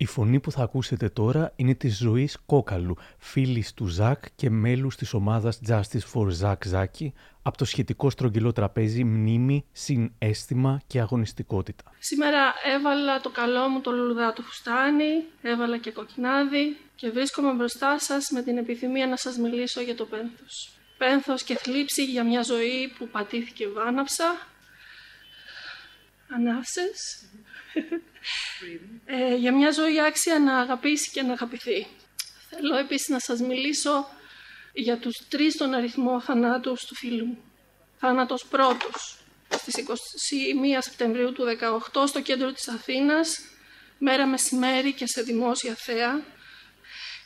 Η φωνή που θα ακούσετε τώρα είναι της Ζωής Κόκαλου, φίλης του Ζακ και μέλους της ομάδας Justice for Zach Zaki, από το σχετικό στρογγυλό τραπέζι μνήμη, συνέστημα και αγωνιστικότητα. Σήμερα έβαλα το καλό μου το λουλουδάτο φουστάνι, έβαλα και κοκκινάδι και βρίσκομαι μπροστά σας με την επιθυμία να σας μιλήσω για το πένθος. Πένθος και θλίψη για μια ζωή που πατήθηκε βάναυσα, ανάσες, ε, για μια ζωή άξια να αγαπήσει και να αγαπηθεί. Θέλω επίσης να σας μιλήσω για τους τρεις τον αριθμό θανάτους του φίλου μου. Θάνατος πρώτος, στις 21 Σεπτεμβρίου του 18 στο κέντρο της Αθήνας, μέρα μεσημέρι και σε δημόσια θέα.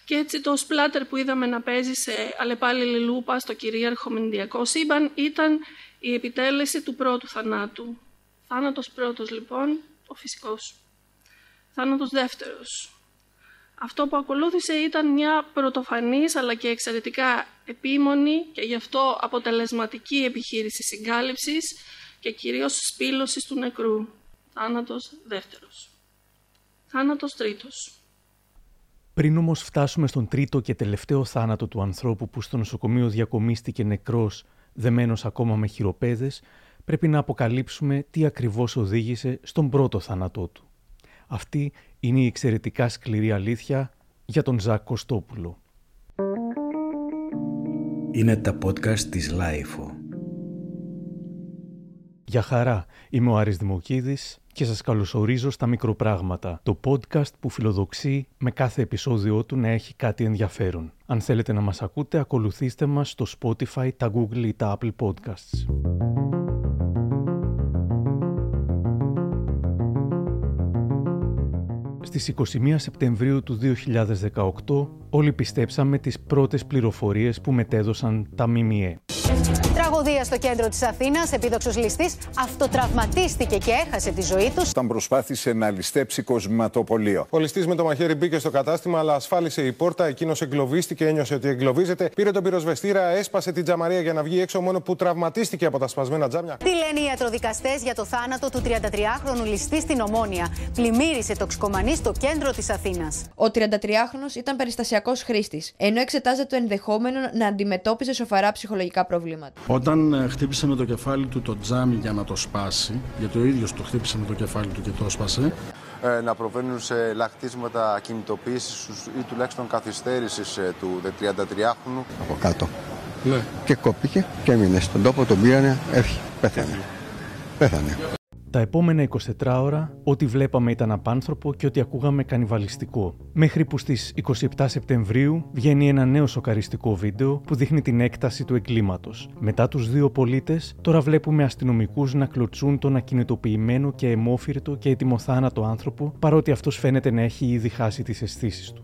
Και έτσι το σπλάτερ που είδαμε να παίζει σε αλεπάλη λούπα στο κυρίαρχο Μενδιακό σύμπαν ήταν η επιτέλεση του πρώτου θανάτου. Θάνατος πρώτος λοιπόν, ο φυσικός. Θάνατος δεύτερος. Αυτό που ακολούθησε ήταν μια πρωτοφανής αλλά και εξαιρετικά επίμονη και γι' αυτό αποτελεσματική επιχείρηση συγκάλυψης και κυρίως σπήλωσης του νεκρού. Θάνατος δεύτερος. Θάνατος τρίτος. Πριν όμως φτάσουμε στον τρίτο και τελευταίο θάνατο του ανθρώπου που στο νοσοκομείο διακομίστηκε νεκρός, δεμένος ακόμα με χειροπέδες, πρέπει να αποκαλύψουμε τι ακριβώς οδήγησε στον πρώτο θάνατό του. Αυτή είναι η εξαιρετικά σκληρή αλήθεια για τον Ζακ Κωστόπουλο. Είναι τα podcast της LiFO. Γεια χαρά, είμαι ο Άρης Δημοκίδης και σας καλωσορίζω στα Μικροπράγματα, το podcast που φιλοδοξεί με κάθε επεισόδιό του να έχει κάτι ενδιαφέρον. Αν θέλετε να μας ακούτε, ακολουθήστε μας στο Spotify, τα Google ή τα Apple Podcasts. Στις 21 Σεπτεμβρίου του 2018 όλοι πιστέψαμε τις πρώτες πληροφορίες που μετέδωσαν τα ΜΜΕ. Τραγωδία στο κέντρο της Αθήνας. Επίδοξος ληστής αυτοτραυματίστηκε και έχασε τη ζωή τους. Όταν προσπάθησε να ληστέψει κοσματοπολείο. Ο ληστής με το μαχαίρι μπήκε στο κατάστημα, αλλά ασφάλισε η πόρτα. Εκείνος εγκλωβίστηκε, ένιωσε ότι εγκλωβίζεται. Πήρε τον πυροσβεστήρα, έσπασε την τζαμαρία για να βγει έξω, μόνο που τραυματίστηκε από τα σπασμένα τζάμια. Τι λένε οι ιατροδικαστές για το θάνατο του 33χρονου ληστή στην Ομόνια; Πλημμύρισε τοξικομανή στο κέντρο της Αθήνας. Ο 33χρονο ήταν περιστασιακός χρήστης, ενώ εξετάζεται το ενδεχόμενο να αντιμετώπιζε σοβαρά ψυχολογικά προβλήματα. Όταν ε, χτύπησε με το κεφάλι του το τζάμι για να το σπάσει, γιατί ο ίδιος το χτύπησε με το κεφάλι του και το σπάσε. Ε, να προβαίνουν σε λαχτίσματα κινητοποίησης ή τουλάχιστον καθυστέρησης ε, του 33χρονου. Από κάτω. Ναι. Και κόπηκε και έμεινε στον τόπο, τον πήρανε, έφυγε. Πέθανε. Πέθανε. Τα επόμενα 24 ώρα, ό,τι βλέπαμε ήταν απάνθρωπο και ό,τι ακούγαμε κανιβαλιστικό. Μέχρι που στις 27 Σεπτεμβρίου βγαίνει ένα νέο σοκαριστικό βίντεο που δείχνει την έκταση του εγκλήματος. Μετά τους δύο πολίτες, τώρα βλέπουμε αστυνομικούς να κλωτσούν τον ακινητοποιημένο και αιμόφυρτο και ετοιμοθάνατο άνθρωπο, παρότι αυτός φαίνεται να έχει ήδη χάσει τις αισθήσεις του.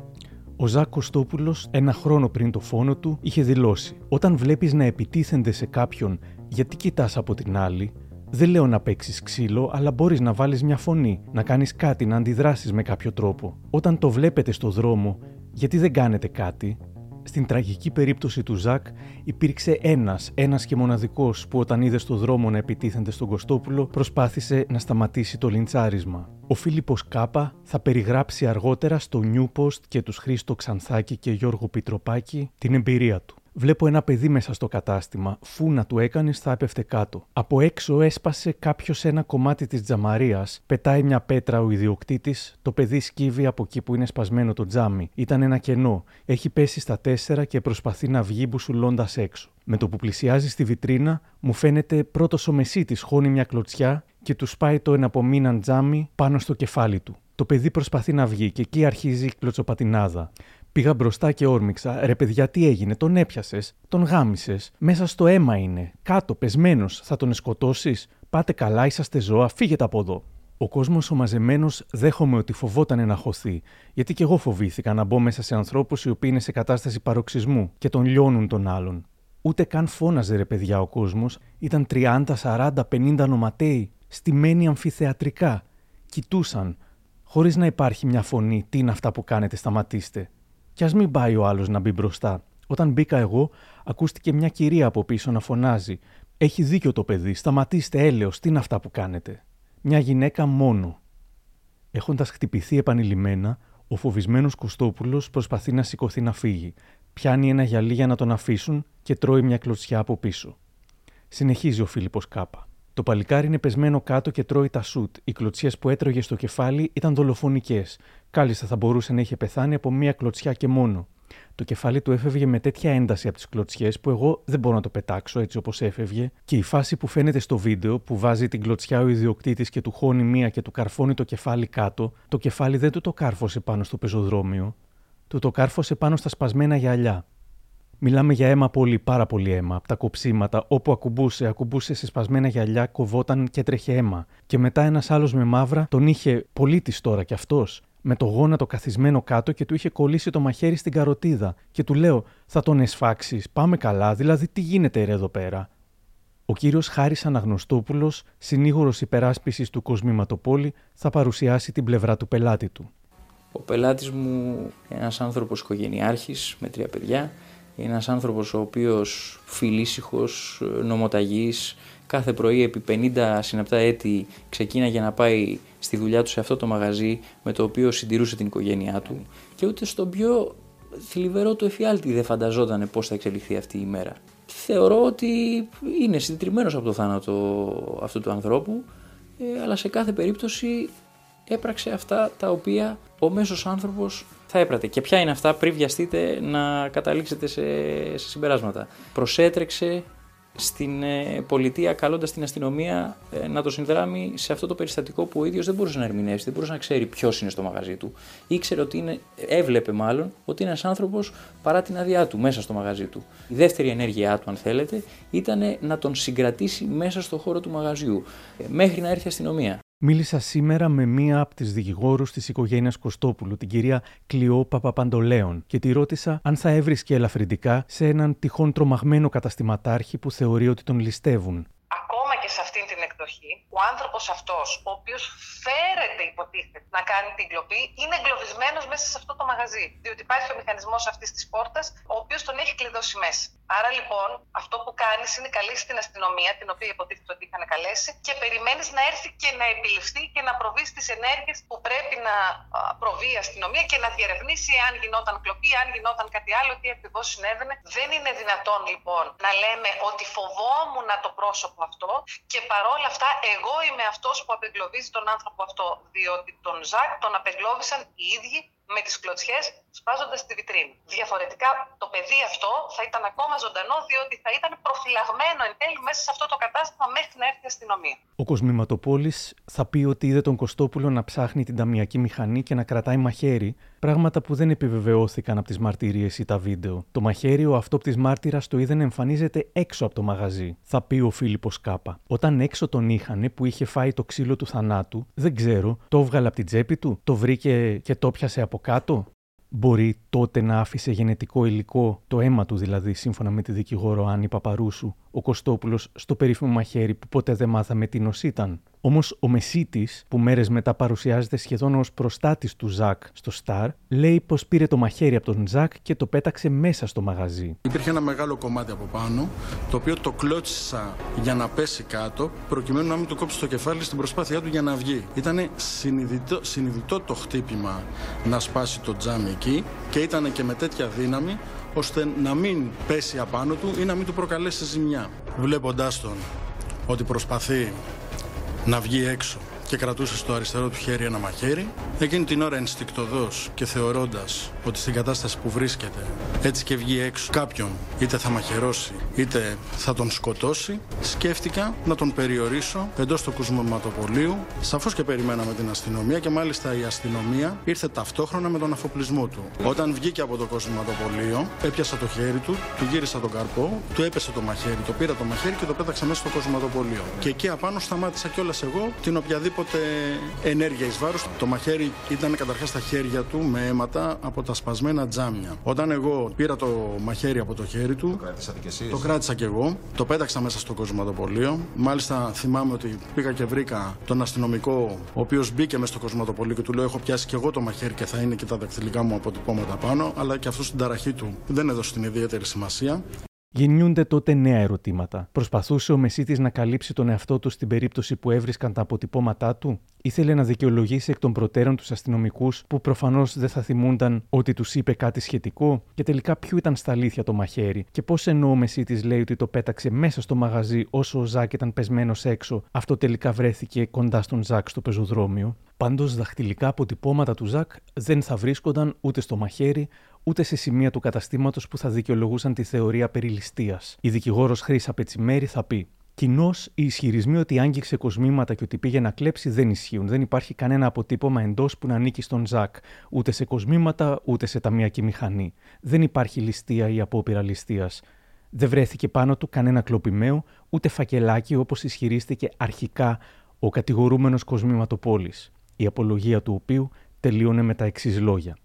Ο Ζακ Κωστόπουλος, ένα χρόνο πριν το φόνο του, είχε δηλώσει: Όταν βλέπεις να επιτίθενται σε κάποιον, γιατί κοιτάς από την άλλη, δεν λέω να παίξεις ξύλο, αλλά μπορείς να βάλεις μια φωνή, να κάνεις κάτι, να αντιδράσεις με κάποιο τρόπο. Όταν το βλέπετε στο δρόμο, γιατί δεν κάνετε κάτι; Στην τραγική περίπτωση του Ζακ υπήρξε ένας, ένας και μοναδικός που όταν είδε στο δρόμο να επιτίθενται στον Κωστόπουλο προσπάθησε να σταματήσει το λιντσάρισμα. Ο Φίλιππος Κάπα θα περιγράψει αργότερα στο New και τους Χρήστο Ξανθάκη και Γιώργο Πιτροπάκη την εμπειρία του. Βλέπω ένα παιδί μέσα στο κατάστημα. Φού να του έκανες, θα έπεφτε κάτω. Από έξω έσπασε κάποιος ένα κομμάτι της τζαμαρίας. Πετάει μια πέτρα ο ιδιοκτήτης. Το παιδί σκύβει από εκεί που είναι σπασμένο το τζάμι. Ήταν ένα κενό. Έχει πέσει στα τέσσερα και προσπαθεί να βγει μπουσουλώντας έξω. Με το που πλησιάζει στη βιτρίνα, μου φαίνεται πρώτος ο μεσίτης χώνει μια κλωτσιά και του σπάει το εναπομείναν τζάμι πάνω στο κεφάλι του. Το παιδί προσπαθεί να βγει και εκεί αρχίζει η κλωτσοπατινάδα. Πήγα μπροστά και όρμηξα. Ρε παιδιά, τι έγινε, τον έπιασες, τον γάμισες. Μέσα στο αίμα είναι. Κάτω, πεσμένος. Θα τον σκοτώσεις. Πάτε καλά, είσαστε ζώα, φύγετε από εδώ. Ο κόσμος ο μαζεμένο δέχομαι ότι φοβόταν να χωθεί, γιατί και εγώ φοβήθηκα να μπω μέσα σε ανθρώπους οι οποίοι είναι σε κατάσταση παροξισμού και τον λιώνουν τον άλλον. Ούτε καν φώναζε ρε παιδιά ο κόσμος, ήταν 30, 40, 50 νοματέοι, στημένοι αμφιθεατρικά. Κοιτούσαν, χωρίς να υπάρχει μια φωνή, τι είναι αυτά που κάνετε, σταματήστε. Κι ας μην πάει ο άλλος να μπει μπροστά. Όταν μπήκα εγώ, ακούστηκε μια κυρία από πίσω να φωνάζει: Έχει δίκιο το παιδί, σταματήστε, έλεος, τι είναι αυτά που κάνετε; Μια γυναίκα μόνο. Έχοντας χτυπηθεί επανειλημμένα, Ο φοβισμένος Κωστόπουλος προσπαθεί να σηκωθεί να φύγει. Πιάνει ένα γυαλί για να τον αφήσουν και τρώει μια κλωτσιά από πίσω. Συνεχίζει ο Φίλιππος Κάπα. Το παλικάρι είναι πεσμένο κάτω και τρώει τα σουτ. Οι κλωτσιές που έτρωγε στο κεφάλι ήταν δολοφονικές. Κάλιστα θα μπορούσε να είχε πεθάνει από μία κλωτσιά και μόνο. Το κεφάλι του έφευγε με τέτοια ένταση από τις κλωτσιές που εγώ δεν μπορώ να το πετάξω έτσι όπως έφευγε. Και η φάση που φαίνεται στο βίντεο που βάζει την κλωτσιά ο ιδιοκτήτης και του χώνει μία και του καρφώνει το κεφάλι κάτω, το κεφάλι δεν του το κάρφωσε πάνω στο πεζοδρόμιο. Του το κάρφωσε πάνω στα σπασμένα γυαλιά. Μιλάμε για αίμα πολύ, πάρα πολύ αίμα. Από τα κοψίματα, όπου ακουμπούσε, ακουμπούσε σε σπασμένα γυαλιά, κοβόταν και έτρεχε αίμα. Και μετά ένας άλλος με μαύρα τον είχε πολίτης τώρα κι αυτός, με το γόνατο καθισμένο κάτω και του είχε κολλήσει το μαχαίρι στην καροτίδα. Και του λέω: Θα τον εσφάξεις, πάμε καλά, δηλαδή τι γίνεται ρε εδώ πέρα. Ο κύριος Χάρης Αναγνωστόπουλος, συνήγορος υπεράσπισης του Κοσμήματοπόλη, θα παρουσιάσει την πλευρά του πελάτη του. Ο πελάτης μου, ένας άνθρωπος οικογενειάρχης με τρία παιδιά, είναι ένας άνθρωπος ο οποίος φιλήσυχος, νομοταγής, κάθε πρωί επί 50 συναπτά έτη ξεκίναγε να πάει στη δουλειά του σε αυτό το μαγαζί με το οποίο συντηρούσε την οικογένειά του και ούτε στον πιο θλιβερό του εφιάλτη δεν φανταζόταν πώς θα εξελιχθεί αυτή η μέρα. Θεωρώ ότι είναι συντηρημένος από το θάνατο αυτού του ανθρώπου ε, αλλά σε κάθε περίπτωση έπραξε αυτά τα οποία ο μέσος άνθρωπος θα έπρατε. Και ποια είναι αυτά πριν βιαστείτε να καταλήξετε σε, σε συμπεράσματα. Προσέτρεξε στην ε, πολιτεία καλώντας την αστυνομία ε, να το συνδράμει σε αυτό το περιστατικό που ο ίδιος δεν μπορούσε να ερμηνεύσει, δεν μπορούσε να ξέρει ποιος είναι στο μαγαζί του. Ήξερε ότι είναι, έβλεπε μάλλον ότι είναι ένας άνθρωπος παρά την άδειά του μέσα στο μαγαζί του. Η δεύτερη ενέργειά του, αν θέλετε, ήταν να τον συγκρατήσει μέσα στο χώρο του μαγαζιού ε, μέχρι να έρθει η αστυνομία. Μίλησα σήμερα με μία από τις δικηγόρους της οικογένειας Κωστόπουλου, την κυρία Κλειό Παπαπαντολέων, και τη ρώτησα αν θα έβρισκε ελαφρυντικά σε έναν τυχόν τρομαγμένο καταστηματάρχη που θεωρεί ότι τον ληστεύουν. Ακόμα και σε αυτήν την εκδοχή, ο άνθρωπος αυτός, ο οποίος φέρεται υποτίθεται να κάνει την κλοπή, είναι εγκλωβισμένος μέσα σε αυτό το μαγαζί. Διότι υπάρχει ο μηχανισμός αυτής της πόρτας, ο οποίος τον έχει κλειδώσει μέσα. Άρα λοιπόν, αυτό που κάνεις είναι καλέσει την αστυνομία, την οποία υποτίθεται ότι είχαν καλέσει, και περιμένεις να έρθει και να επιληφθεί και να προβεί στις ενέργειες που πρέπει να προβεί η αστυνομία και να διερευνήσει αν γινόταν κλοπή, αν γινόταν κάτι άλλο, τι ακριβώς συνέβαινε. Δεν είναι δυνατόν λοιπόν να λέμε ότι φοβόμουν το πρόσωπο αυτό και παρόλα αυτά εγώ είμαι αυτός που απεγκλωβίζει τον άνθρωπο αυτό. Διότι τον Ζακ τον απεγκλώβησαν οι ίδιοι με τις κλωτσιές σπάζοντας τη βιτρίνη. Διαφορετικά το παιδί αυτό θα ήταν ακόμα ζωντανό διότι θα ήταν προφυλαγμένο εν τέλει μέσα σε αυτό το κατάστημα μέχρι να έρθει η αστυνομία. Ο Κοσμηματοπόλης θα πει ότι είδε τον Κωστόπουλο να ψάχνει την ταμιακή μηχανή και να κρατάει μαχαίρι, πράγματα που δεν επιβεβαιώθηκαν από τις μαρτυρίες ή τα βίντεο. Το μαχαίρι ο αυτόπτης μάρτυρας το είδε να εμφανίζεται έξω από το μαγαζί, θα πει ο Φίλιππος Κάπα. Όταν έξω τον είχανε που είχε φάει το ξύλο του θανάτου, δεν ξέρω, το έβγαλε από την τσέπη του, το βρήκε και το πιασε από κάτω. Μπορεί τότε να άφησε γενετικό υλικό, το αίμα του δηλαδή, σύμφωνα με τη δικηγόρο Άννη Παπαρούσου, ο Κωστόπουλος στο περίφημο μαχαίρι που ποτέ δεν μάθαμε τι νος ήταν. Όμως ο Μεσίτης, που μέρες μετά παρουσιάζεται σχεδόν ως προστάτης του Ζακ στο Star, λέει πως πήρε το μαχαίρι από τον Ζακ και το πέταξε μέσα στο μαγαζί. Υπήρχε ένα μεγάλο κομμάτι από πάνω, το οποίο το κλώτσισα για να πέσει κάτω, προκειμένου να μην του κόψει το κεφάλι στην προσπάθειά του για να βγει. Ήταν συνειδητό, συνειδητό το χτύπημα να σπάσει το τζάμι εκεί και ήταν και με τέτοια δύναμη ώστε να μην πέσει απάνω του ή να μην του προκαλέσει ζημιά. Βλέποντάς τον ότι προσπαθεί να βγει έξω και κρατούσε στο αριστερό του χέρι ένα μαχαίρι. Εκείνη την ώρα ενστικτοδός και θεωρώντας ότι στην κατάσταση που βρίσκεται έτσι και βγει έξω κάποιον είτε θα μαχαιρώσει είτε θα τον σκοτώσει, σκέφτηκα να τον περιορίσω εντός του κουσμωματοπολίου. Σαφώς και περιμέναμε την αστυνομία και μάλιστα η αστυνομία ήρθε ταυτόχρονα με τον αφοπλισμό του. Όταν βγήκε από το κοσμηματοπολείο, έπιασα το χέρι του, του γύρισα τον καρπό, του έπεσε το μαχαίρι, το πήρα το μαχαίρι και το πέταξα μέσα στο κοσμηματοπολείο. Και εκεί απάνω σταμάτησα κιόλας εγώ την οποιαδήποτε οποιαδήποτε ενέργεια εις βάρος. Το μαχαίρι ήταν καταρχάς στα χέρια του με αίματα από τα σπασμένα τζάμια. Όταν εγώ πήρα το μαχαίρι από το χέρι του, το κράτησατε κι εσείς; Το κράτησα κι εγώ, το πέταξα μέσα στο κοσματοπολείο. Μάλιστα θυμάμαι ότι πήγα και βρήκα τον αστυνομικό, ο οποίος μπήκε μέσα στο κοσματοπολείο και του λέω: Έχω πιάσει κι εγώ το μαχαίρι και θα είναι και τα δακτυλικά μου αποτυπώματα πάνω. Αλλά και αυτό στην ταραχή του δεν έδωσε την ιδιαίτερη σημασία. Γεννιούνται τότε νέα ερωτήματα. Προσπαθούσε ο Μεσίτης να καλύψει τον εαυτό του στην περίπτωση που έβρισκαν τα αποτυπώματά του; Ήθελε να δικαιολογήσει εκ των προτέρων τους αστυνομικούς που προφανώς δεν θα θυμούνταν ότι τους είπε κάτι σχετικό; Και τελικά ποιο ήταν στα αλήθεια το μαχαίρι; Και πώς ενώ ο Μεσίτης λέει ότι το πέταξε μέσα στο μαγαζί όσο ο Ζακ ήταν πεσμένος έξω, αυτό τελικά βρέθηκε κοντά στον Ζακ στο πεζοδρόμιο; Πάντως, δαχτυλικά αποτυπώματα του Ζακ δεν θα βρίσκονταν ούτε στο μαχαίρι, ούτε σε σημεία του καταστήματος που θα δικαιολογούσαν τη θεωρία περί ληστείας. Η δικηγόρος Χρήσα Πετσιμέρη θα πει: Κοινώς, οι ισχυρισμοί ότι άγγιξε κοσμήματα και ότι πήγε να κλέψει δεν ισχύουν. Δεν υπάρχει κανένα αποτύπωμα εντός που να ανήκει στον Ζακ, ούτε σε κοσμήματα, ούτε σε ταμιακή μηχανή. Δεν υπάρχει ληστεία ή απόπειρα ληστείας. Δεν βρέθηκε πάνω του κανένα κλοπημαίο, ούτε φακελάκι όπως ισχυρίστηκε αρχικά ο κατηγορούμενος κοσμήματοπόλης, η απολογία του οποίου τελείωνε με τα εξής λόγια.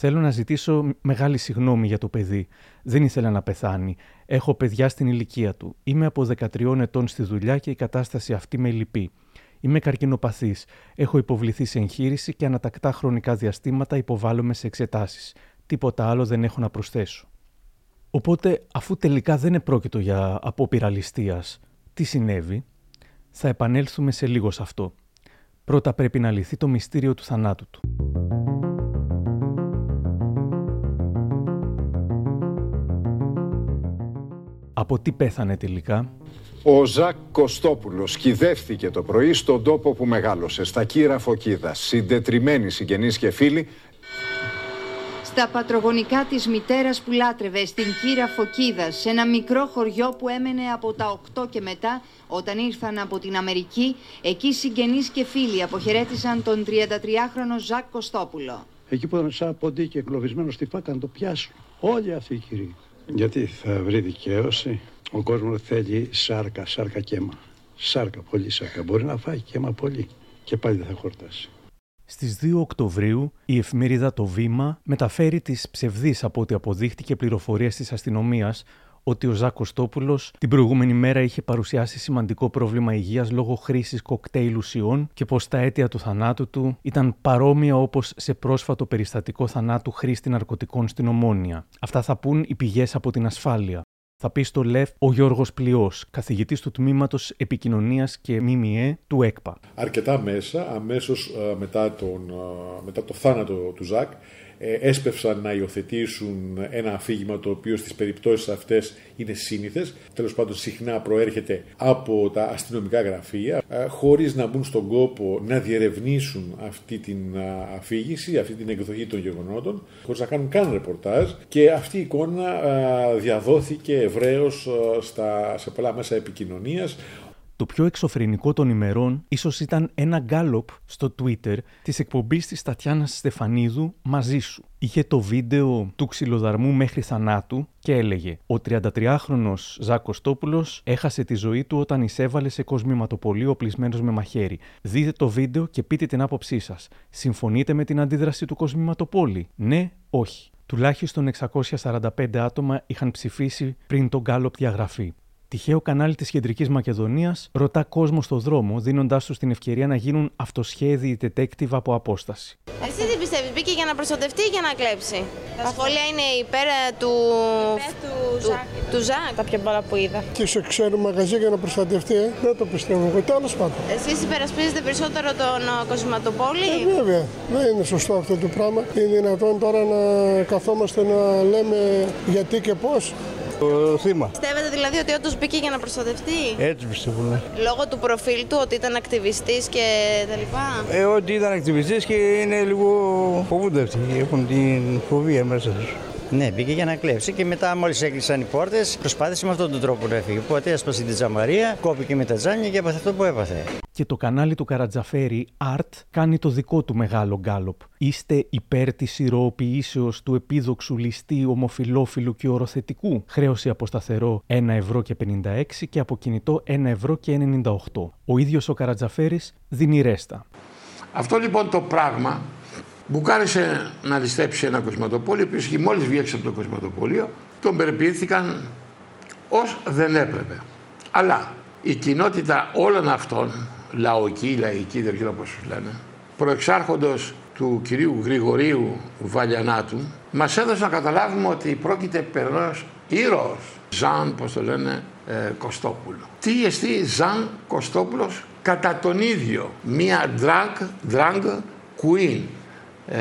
Θέλω να ζητήσω μεγάλη συγνώμη για το παιδί. Δεν ήθελα να πεθάνει. Έχω παιδιά στην ηλικία του. Είμαι από 13 ετών στη δουλειά και η κατάσταση αυτή με λυπεί. Είμαι καρκινοπαθής. Έχω υποβληθεί σε εγχείρηση και ανατακτά χρονικά διαστήματα υποβάλλομαι σε εξετάσεις. Τίποτα άλλο δεν έχω να προσθέσω. Οπότε, αφού τελικά δεν επρόκειτο για απόπειρα ληστείας, τι συνέβη, θα επανέλθουμε σε λίγο σε αυτό. Πρώτα πρέπει να λυθεί το μυστήριο του θανάτου του. Από τι πέθανε τελικά; Ο Ζακ Κωστόπουλος κυδεύτηκε το πρωί στον τόπο που μεγάλωσε, στα κύρα Φωκίδα. Συντετριμένοι συγγενείς και φίλοι στα πατρογονικά της μητέρας που λάτρευε στην κύρα Φωκίδα, σε ένα μικρό χωριό που έμενε από τα 8 και μετά, όταν ήρθαν από την Αμερική, εκεί συγγενείς και φίλοι αποχαιρέτησαν τον 33χρονο Ζακ Κωστόπουλο. Εκεί που ήταν σαν ποντί και εγκλωβισμένο στη φάκα να το πιάσουν. Όλοι αυτοί οι κύριοι. Γιατί θα βρει δικαίωση. Ο κόσμος θέλει σάρκα, σάρκα και αίμα. Σάρκα, πολύ σάρκα. Μπορεί να φάει και αίμα πολύ. Και πάλι δεν θα χορτάσει. Στις 2 Οκτωβρίου, η εφημερίδα Το Βήμα μεταφέρει τις ψευδείς από ό,τι αποδείχτηκε πληροφορίες της αστυνομίας ότι ο Ζάκο Τόπουλο την προηγούμενη μέρα είχε παρουσιάσει σημαντικό πρόβλημα υγείας λόγω χρήσης κοκτέιλ ουσιών και πως τα αίτια του θανάτου του ήταν παρόμοια όπως σε πρόσφατο περιστατικό θανάτου χρήστη ναρκωτικών στην Ομόνια. Αυτά θα πούν οι πηγές από την ασφάλεια. Θα πει στο ΛΕΦ ο Γιώργος Πλειός, καθηγητής του τμήματος Επικοινωνίας και ΜΜΕ του ΕΚΠΑ. Αρκετά μέσα, αμέσως ε, μετά, τον, ε, μετά το θάνατο του Ζακ, ε, έσπευσαν να υιοθετήσουν ένα αφήγημα το οποίο στις περιπτώσεις αυτές είναι σύνηθες, τέλος πάντων συχνά προέρχεται από τα αστυνομικά γραφεία, ε, χωρίς να μπουν στον κόπο να διερευνήσουν αυτή την αφήγηση, αυτή την εκδοχή των γεγονότων, χωρίς να κάνουν καν ρεπορτάζ. Και αυτή η εικόνα διαδόθηκε ευρέως σε πολλά μέσα επικοινωνίας το πιο εξωφρενικό των ημερών ίσως ήταν ένα γκάλοπ στο Twitter της εκπομπής της Τατιάνας Στεφανίδου μαζί σου. Είχε το βίντεο του ξυλοδαρμού μέχρι θανάτου και έλεγε: Ο 33χρονο Ζάκο Τόπουλο έχασε τη ζωή του όταν εισέβαλε σε κοσμηματοπολείο οπλισμένος με μαχαίρι. Δείτε το βίντεο και πείτε την άποψή σας. Συμφωνείτε με την αντίδραση του κοσμηματοπόλη, ναι, όχι. Τουλάχιστον 645 άτομα είχαν ψηφίσει πριν τον γκάλοπ διαγραφή. Τυχαίο κανάλι της Κεντρικής Μακεδονίας ρωτά κόσμο στο δρόμο, δίνοντάς τους την ευκαιρία να γίνουν αυτοσχέδιοι detective από απόσταση. Εσύ τι πιστεύεις, μπήκε για να προστατευτεί ή για να κλέψει; Τα σχόλια είναι υπέρ του. Υπέρ του, του, Ζακ. του Ζακ. Τα πιο πολλά που είδα. Και σε ξέρω μαγαζί για να προστατευτεί, ε; δεν το πιστεύω εγώ. Τέλο πάντων. Εσείς υπερασπίζετε περισσότερο τον Κοσματοπόλη. Ε, βέβαια. Δεν είναι σωστό αυτό το πράγμα. Είναι δυνατόν τώρα να καθόμαστε να λέμε γιατί και πώς το θύμα. Πιστεύετε δηλαδή ότι όντως μπήκε για να προστατευτεί; Έτσι πιστεύω, ναι. Λόγω του προφίλ του, ότι ήταν ακτιβιστής και τα λοιπά; Ε, ότι ήταν ακτιβιστής και είναι λίγο φοβούνται αυτοί. Έχουν την φοβία μέσα τους. Ναι, μπήκε για να κλέψει και μετά μόλις έκλεισαν οι πόρτες, προσπάθησε με αυτόν τον τρόπο να φύγει. Οπότε έσπασε την τζαμαρία, κόπηκε με τα τζάνια και έπαθε αυτό που έπαθε. Και το κανάλι του Καρατζαφέρη, Art, κάνει το δικό του μεγάλο γκάλοπ. Είστε υπέρ της ηρωοποιήσεως του επίδοξου ληστή ομοφιλόφιλου και οροθετικού. Χρέωση από σταθερό 1 ευρώ και 56 και από κινητό 1 ευρώ και 98. Ο ίδιος ο Καρατζαφέρης δίνει ρέστα. Αυτό λοιπόν το πράγμα Μπουκάρισε να ληστέψει ένα κοσματοπόλιο, ο οποίος μόλις βγήκε από το κοσματοπόλιο, τον περιποιήθηκαν ως δεν έπρεπε. Αλλά η κοινότητα όλων αυτών, λαοκοί, λαϊκοί, δεν ξέρω πώς τους λένε, προεξάρχοντος του κυρίου Γρηγορίου Βαλιανάτου μας έδωσε να καταλάβουμε ότι πρόκειται περός ήρωος Ζαν, πώς το λένε, ε, Κωστόπουλο. Τι εστί Ζαν Κωστόπουλος κατά τον ίδιο. Μία drag, drag queen. Ε,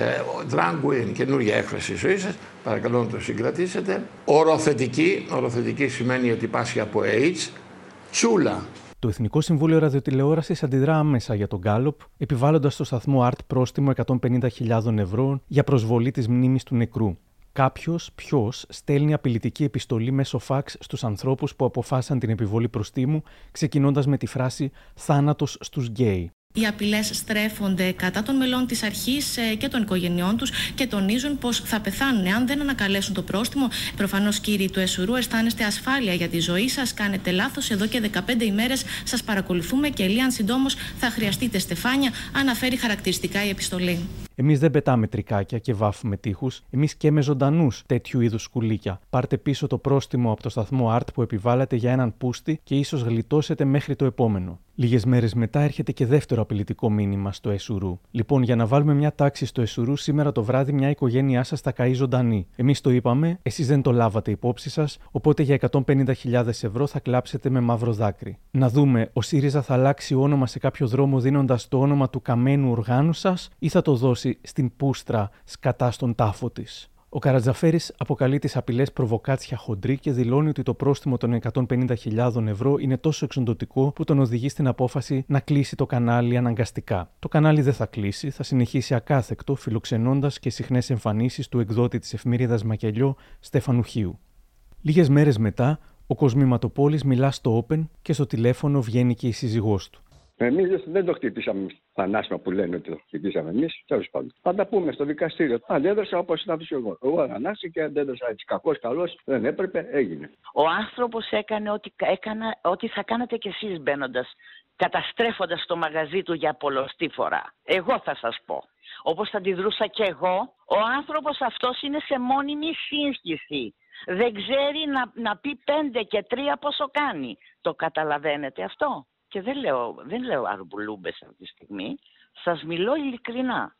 drag queen, καινούργια έκφραση ζωής σας. Παρακαλώ να το συγκρατήσετε. Οροθετική, οροθετική σημαίνει ότι πάσχει από AIDS. Τσούλα, το Εθνικό Συμβούλιο Ραδιοτηλεόρασης αντιδρά άμεσα για τον Γκάλοπ, επιβάλλοντας στο σταθμό ART πρόστιμο 150.000 ευρώ για προσβολή της μνήμης του νεκρού. Κάποιος, ποιος, στέλνει απειλητική επιστολή μέσω φαξ στους ανθρώπους που αποφάσισαν την επιβολή προστίμου, ξεκινώντας με τη φράση Θάνατος στους γκέι. Οι απειλές στρέφονται κατά των μελών της αρχής ε, και των οικογενειών τους και τονίζουν πως θα πεθάνουν αν δεν ανακαλέσουν το πρόστιμο. Προφανώς, κύριοι του ΕΣΡ, αισθάνεστε ασφάλεια για τη ζωή σας. Κάνετε λάθος. Εδώ και 15 ημέρες σας παρακολουθούμε και λίαν συντόμως θα χρειαστείτε στεφάνια, αναφέρει χαρακτηριστικά η επιστολή. Εμείς δεν πετάμε τρικάκια και βάφουμε τοίχους. Εμείς καίμε ζωντανούς τέτοιου είδους σκουλήκια. Πάρτε πίσω το πρόστιμο από το σταθμό Art που επιβάλλατε για έναν πούστη και ίσως γλιτώσετε μέχρι το επόμενο. Λίγες μέρες μετά έρχεται και δεύτερο απειλητικό μήνυμα στο ΕΣΡ. Λοιπόν, για να βάλουμε μια τάξη στο ΕΣΡ, σήμερα το βράδυ μια οικογένειά σας θα καεί ζωντανή. Εμείς το είπαμε, εσείς δεν το λάβατε υπόψη σας, οπότε για 150.000 ευρώ θα κλάψετε με μαύρο δάκρυ. Να δούμε, ο ΣΥΡΙΖΑ θα αλλάξει όνομα σε κάποιο δρόμο δίνοντας το όνομα του καμένου οργάνου σας ή θα το δώσει στην πούστρα σκατά στον τάφο της. Ο αποκαλεί τις απειλές προβοκάτσια χοντρή και δηλώνει ότι το πρόστιμο των 150.000 ευρώ είναι τόσο εξοντοτικό που τον οδηγεί στην απόφαση να κλείσει το κανάλι αναγκαστικά. Το κανάλι δεν θα κλείσει, θα συνεχίσει ακάθεκτο, φιλοξενώντας και συχνές εμφανίσεις του εκδότη της εφημερίδας Μακελιό Στέφανου Χίου. Λίγες μέρες μετά, ο Κοσμήματοπόλη μιλά στο Open και στο τηλέφωνο βγαίνει και η σύζυγός του. Εμείς δεν το χτυπήσαμε πανάσημα που λένε ότι το χτυπήσαμε εμείς. Τέλος πάντων. Θα τα πούμε στο δικαστήριο. Αντέδρασα όπως ήταν εγώ. Εγώ ανάσει και αντέδρασα έτσι. Κακός, καλός, δεν έπρεπε, έγινε. Ο άνθρωπος έκανε ό,τι, έκανα, ό,τι θα κάνατε κι εσείς μπαίνοντας, καταστρέφοντας το μαγαζί του για πολλωστή φορά. Εγώ θα σας πω. Όπως θα αντιδρούσα κι εγώ, ο άνθρωπος αυτός είναι σε μόνιμη σύγχυση. Δεν ξέρει να, να πει πέντε και τρία πόσο κάνει. Το καταλαβαίνετε αυτό; Και δεν λέω, δεν λέω αρμπουλούμπες αυτή τη στιγμή, σας μιλώ ειλικρινά.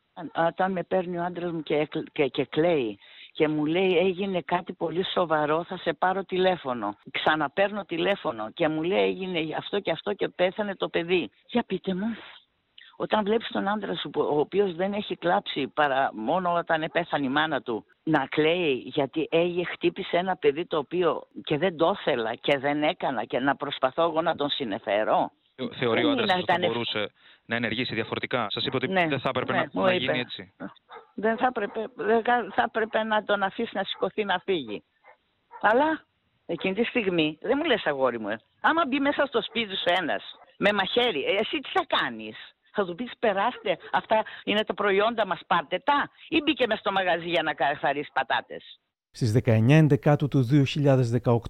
Όταν με παίρνει ο άντρας μου και, και, και κλαίει και μου λέει έγινε κάτι πολύ σοβαρό, θα σε πάρω τηλέφωνο. Ξαναπαίρνω τηλέφωνο και μου λέει έγινε αυτό και αυτό και πέθανε το παιδί. Για πείτε μου, όταν βλέπεις τον άντρα σου ο οποίος δεν έχει κλάψει παρά μόνο όταν πέθανε η μάνα του να κλαίει γιατί έγινε χτύπησε ένα παιδί το οποίο και δεν το ήθελα και δεν έκανα και να προσπαθώ εγώ να τον συνεφέρω. Θεωρεί ο άντρας ότι θα μπορούσε να ενεργήσει διαφορετικά. Σας είπε ότι ναι, δεν θα έπρεπε ναι, να, να γίνει έτσι. Δεν θα έπρεπε, δεν θα έπρεπε να τον αφήσει να σηκωθεί να φύγει. Αλλά εκείνη τη στιγμή δεν μου λες αγόρι μου, ε, άμα μπει μέσα στο σπίτι σου ένας με μαχαίρι, ε, εσύ τι θα κάνεις; Θα του πεις περάστε, αυτά είναι τα προϊόντα μας, πάρτε τα. Ή μπήκε μες στο μαγαζί για να καθαρίσει πατάτες. Στις 19 Ενδεκάτου του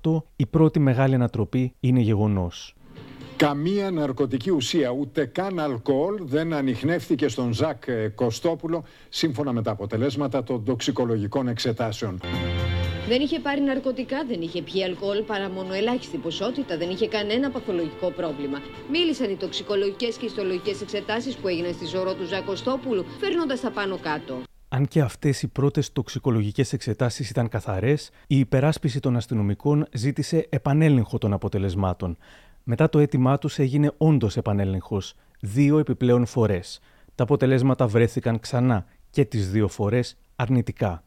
2018 η πρώτη μεγάλη ανατροπή είναι γεγονός. Καμία ναρκωτική ουσία, ούτε καν αλκοόλ δεν ανοιχνεύτηκε στον Ζακ Κωστόπουλο σύμφωνα με τα αποτελέσματα των τοξικολογικών εξετάσεων. Δεν είχε πάρει ναρκωτικά, δεν είχε πιει αλκοόλ παρά μόνο ελάχιστη ποσότητα, δεν είχε κανένα παθολογικό πρόβλημα. Μίλησαν οι τοξικολογικές και ιστολογικές εξετάσεις που έγιναν στη ζωρό του Ζακ Κωστόπουλου, φέρνοντα τα πάνω κάτω. Αν και αυτές οι πρώτες τοξικολογικές εξετάσεις ήταν καθαρές, η υπεράσπιση των αστυνομικών ζήτησε επανέλεγχο των αποτελεσμάτων. Μετά το αίτημά τους έγινε όντως επανέλεγχος δύο επιπλέον φορές. Τα αποτελέσματα βρέθηκαν ξανά και τις δύο φορές αρνητικά.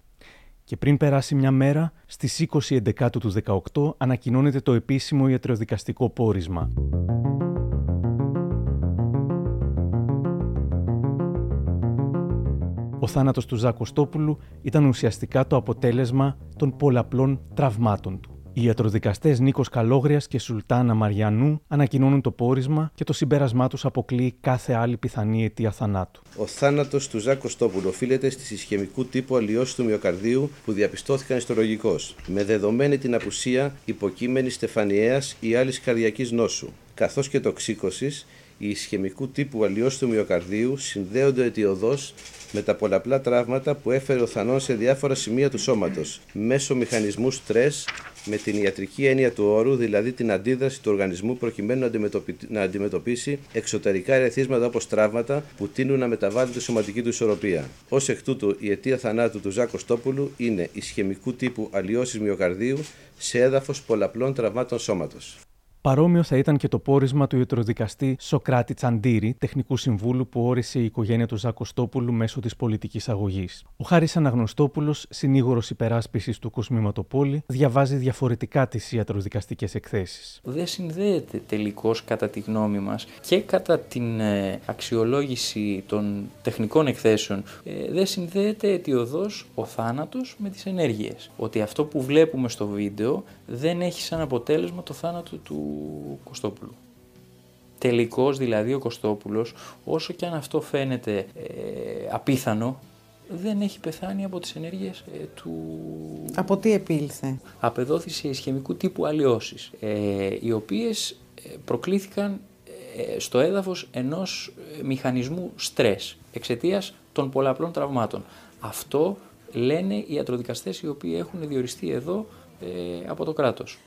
Και πριν περάσει μια μέρα, στις 20 Εντεκάτου του 18 ανακοινώνεται το επίσημο ιατροδικαστικό πόρισμα. Ο θάνατος του Ζακοστόπουλου ήταν ουσιαστικά το αποτέλεσμα των πολλαπλών τραυμάτων του. Οι ιατροδικαστές Νίκος Καλόγριας και Σουλτάνα Μαριανού ανακοινώνουν το πόρισμα και το συμπέρασμά τους αποκλείει κάθε άλλη πιθανή αιτία θανάτου. Ο θάνατος του Ζάκ Κωστόπουλου οφείλεται στη ισχυμικού τύπου αλλοιώσεις του μυοκαρδίου που διαπιστώθηκαν ιστολογικώ, με δεδομένη την απουσία υποκείμενης στεφανιαίας ή άλλης καρδιακής νόσου, καθώς και τοξίκωσης οι ισχυμικού τύπου αλλοιώσει του μυοκαρδίου συνδέονται αιτιοδός με τα πολλαπλά τραύματα που έφερε ο Θανόν σε διάφορα σημεία του σώματος, μέσω μηχανισμού στρες, με την ιατρική έννοια του όρου, δηλαδή την αντίδραση του οργανισμού προκειμένου να αντιμετωπίσει εξωτερικά ερεθίσματα όπως τραύματα που τείνουν να μεταβάλουν τη σωματική του ισορροπία. Ω εκ τούτου, η αιτία θανάτου του Ζάκο Στόπουλου είναι ισχυμικού τύπου αλλοιώσεις μυοκαρδίου σε έδαφος πολλαπλών τραυμάτων σώματος. Παρόμοιο θα ήταν και το πόρισμα του ιατροδικαστή Σοκράτη Τσαντήρη, τεχνικού συμβούλου που όρισε η οικογένεια του Ζακοστόπουλου μέσω της πολιτικής αγωγής. Ο Χάρης Αναγνωστόπουλος, συνήγορος υπεράσπισης του Κοσμήματοπόλη, διαβάζει διαφορετικά τις ιατροδικαστικές εκθέσεις. Δεν συνδέεται τελικώς, κατά τη γνώμη μας, και κατά την ε, αξιολόγηση των τεχνικών εκθέσεων, ε, δεν συνδέεται αιτιοδός ο θάνατος με τις ενέργειες. Ότι αυτό που βλέπουμε στο βίντεο δεν έχει σαν αποτέλεσμα το θάνατο του Κωστόπουλου. Τελικώς δηλαδή ο Κωστόπουλος, όσο και αν αυτό φαίνεται ε, απίθανο, δεν έχει πεθάνει από τις ενέργειες ε, του... Από τι επήλθε; Απεδόθησε ισχυμικού τύπου αλλοιώσεις, ε, οι οποίες προκλήθηκαν στο έδαφος ενός μηχανισμού στρες, εξαιτίας των πολλαπλών τραυμάτων. Αυτό λένε οι ιατροδικαστές οι οποίοι έχουν διοριστεί εδώ από το κράτος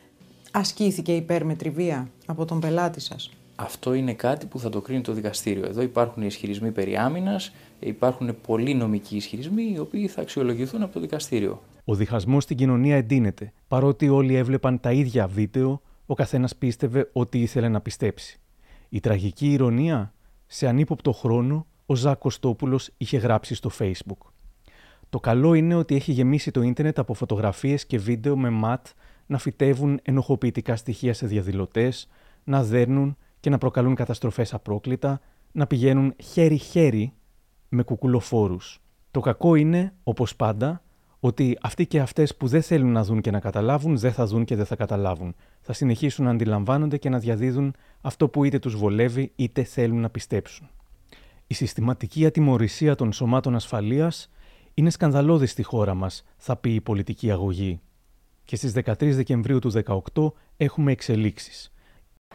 ασκήθηκε υπέρμετρη βία από τον πελάτη σας; Αυτό είναι κάτι που θα το κρίνει το δικαστήριο. Εδώ υπάρχουν ισχυρισμοί περί άμυνας, υπάρχουν πολλοί νομικοί ισχυρισμοί οι οποίοι θα αξιολογηθούν από το δικαστήριο. Ο διχασμός στην κοινωνία εντείνεται. Παρότι όλοι έβλεπαν τα ίδια βίντεο, ο καθένας πίστευε ότι ήθελε να πιστέψει. Η τραγική ηρωνία, σε ανύποπτο χρόνο, ο Ζακ Κωστόπουλος είχε γράψει στο Facebook. Το καλό είναι ότι έχει γεμίσει το ίντερνετ από φωτογραφίες και βίντεο με ματ να φυτεύουν ενοχοποιητικά στοιχεία σε διαδηλωτές, να δέρνουν και να προκαλούν καταστροφές απρόκλητα, να πηγαίνουν χέρι-χέρι με κουκουλοφόρους. Το κακό είναι, όπως πάντα, ότι αυτοί και αυτές που δεν θέλουν να δουν και να καταλάβουν, δεν θα δουν και δεν θα καταλάβουν. Θα συνεχίσουν να αντιλαμβάνονται και να διαδίδουν αυτό που είτε τους βολεύει είτε θέλουν να πιστέψουν. Η συστηματική ατιμορρησία των σωμάτων ασφαλείας είναι σκανδαλώδης στη χώρα μας, θα πει η πολιτική αγωγή. Και στις 13 Δεκεμβρίου του 2018 έχουμε εξελίξεις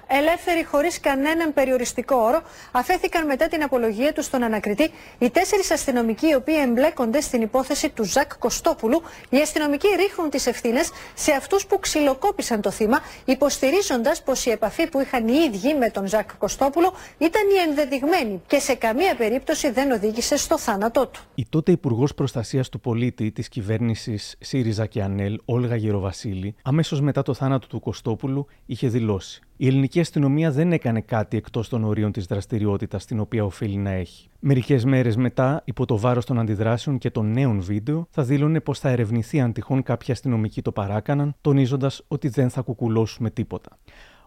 ελεύθεροι χωρίς κανέναν περιοριστικό όρο, αφέθηκαν μετά την απολογία τους στον ανακριτή οι τέσσερις αστυνομικοί οι οποίοι εμπλέκονται στην υπόθεση του Ζακ Κωστόπουλου. Οι αστυνομικοί ρίχνουν τις ευθύνες σε αυτούς που ξυλοκόπησαν το θύμα, υποστηρίζοντας πως η επαφή που είχαν οι ίδιοι με τον Ζακ Κωστόπουλο ήταν η ενδεδειγμένη και σε καμία περίπτωση δεν οδήγησε στο θάνατό του. Η τότε Υπουργός Προστασίας του Πολίτη της κυβέρνησης ΣΥΡΙΖΑ και ΑΝΕΛ, Όλγα Γεροβασίλη, αμέσως μετά το θάνατο του Κωστόπουλου, είχε δηλώσει η ελληνική αστυνομία δεν έκανε κάτι εκτός των ορίων της δραστηριότητας την οποία οφείλει να έχει. Μερικές μέρες μετά, υπό το βάρος των αντιδράσεων και των νέων βίντεο, θα δήλωνε πως θα ερευνηθεί αν τυχόν κάποιοι αστυνομικοί το παράκαναν, τονίζοντας ότι δεν θα κουκουλώσουμε τίποτα.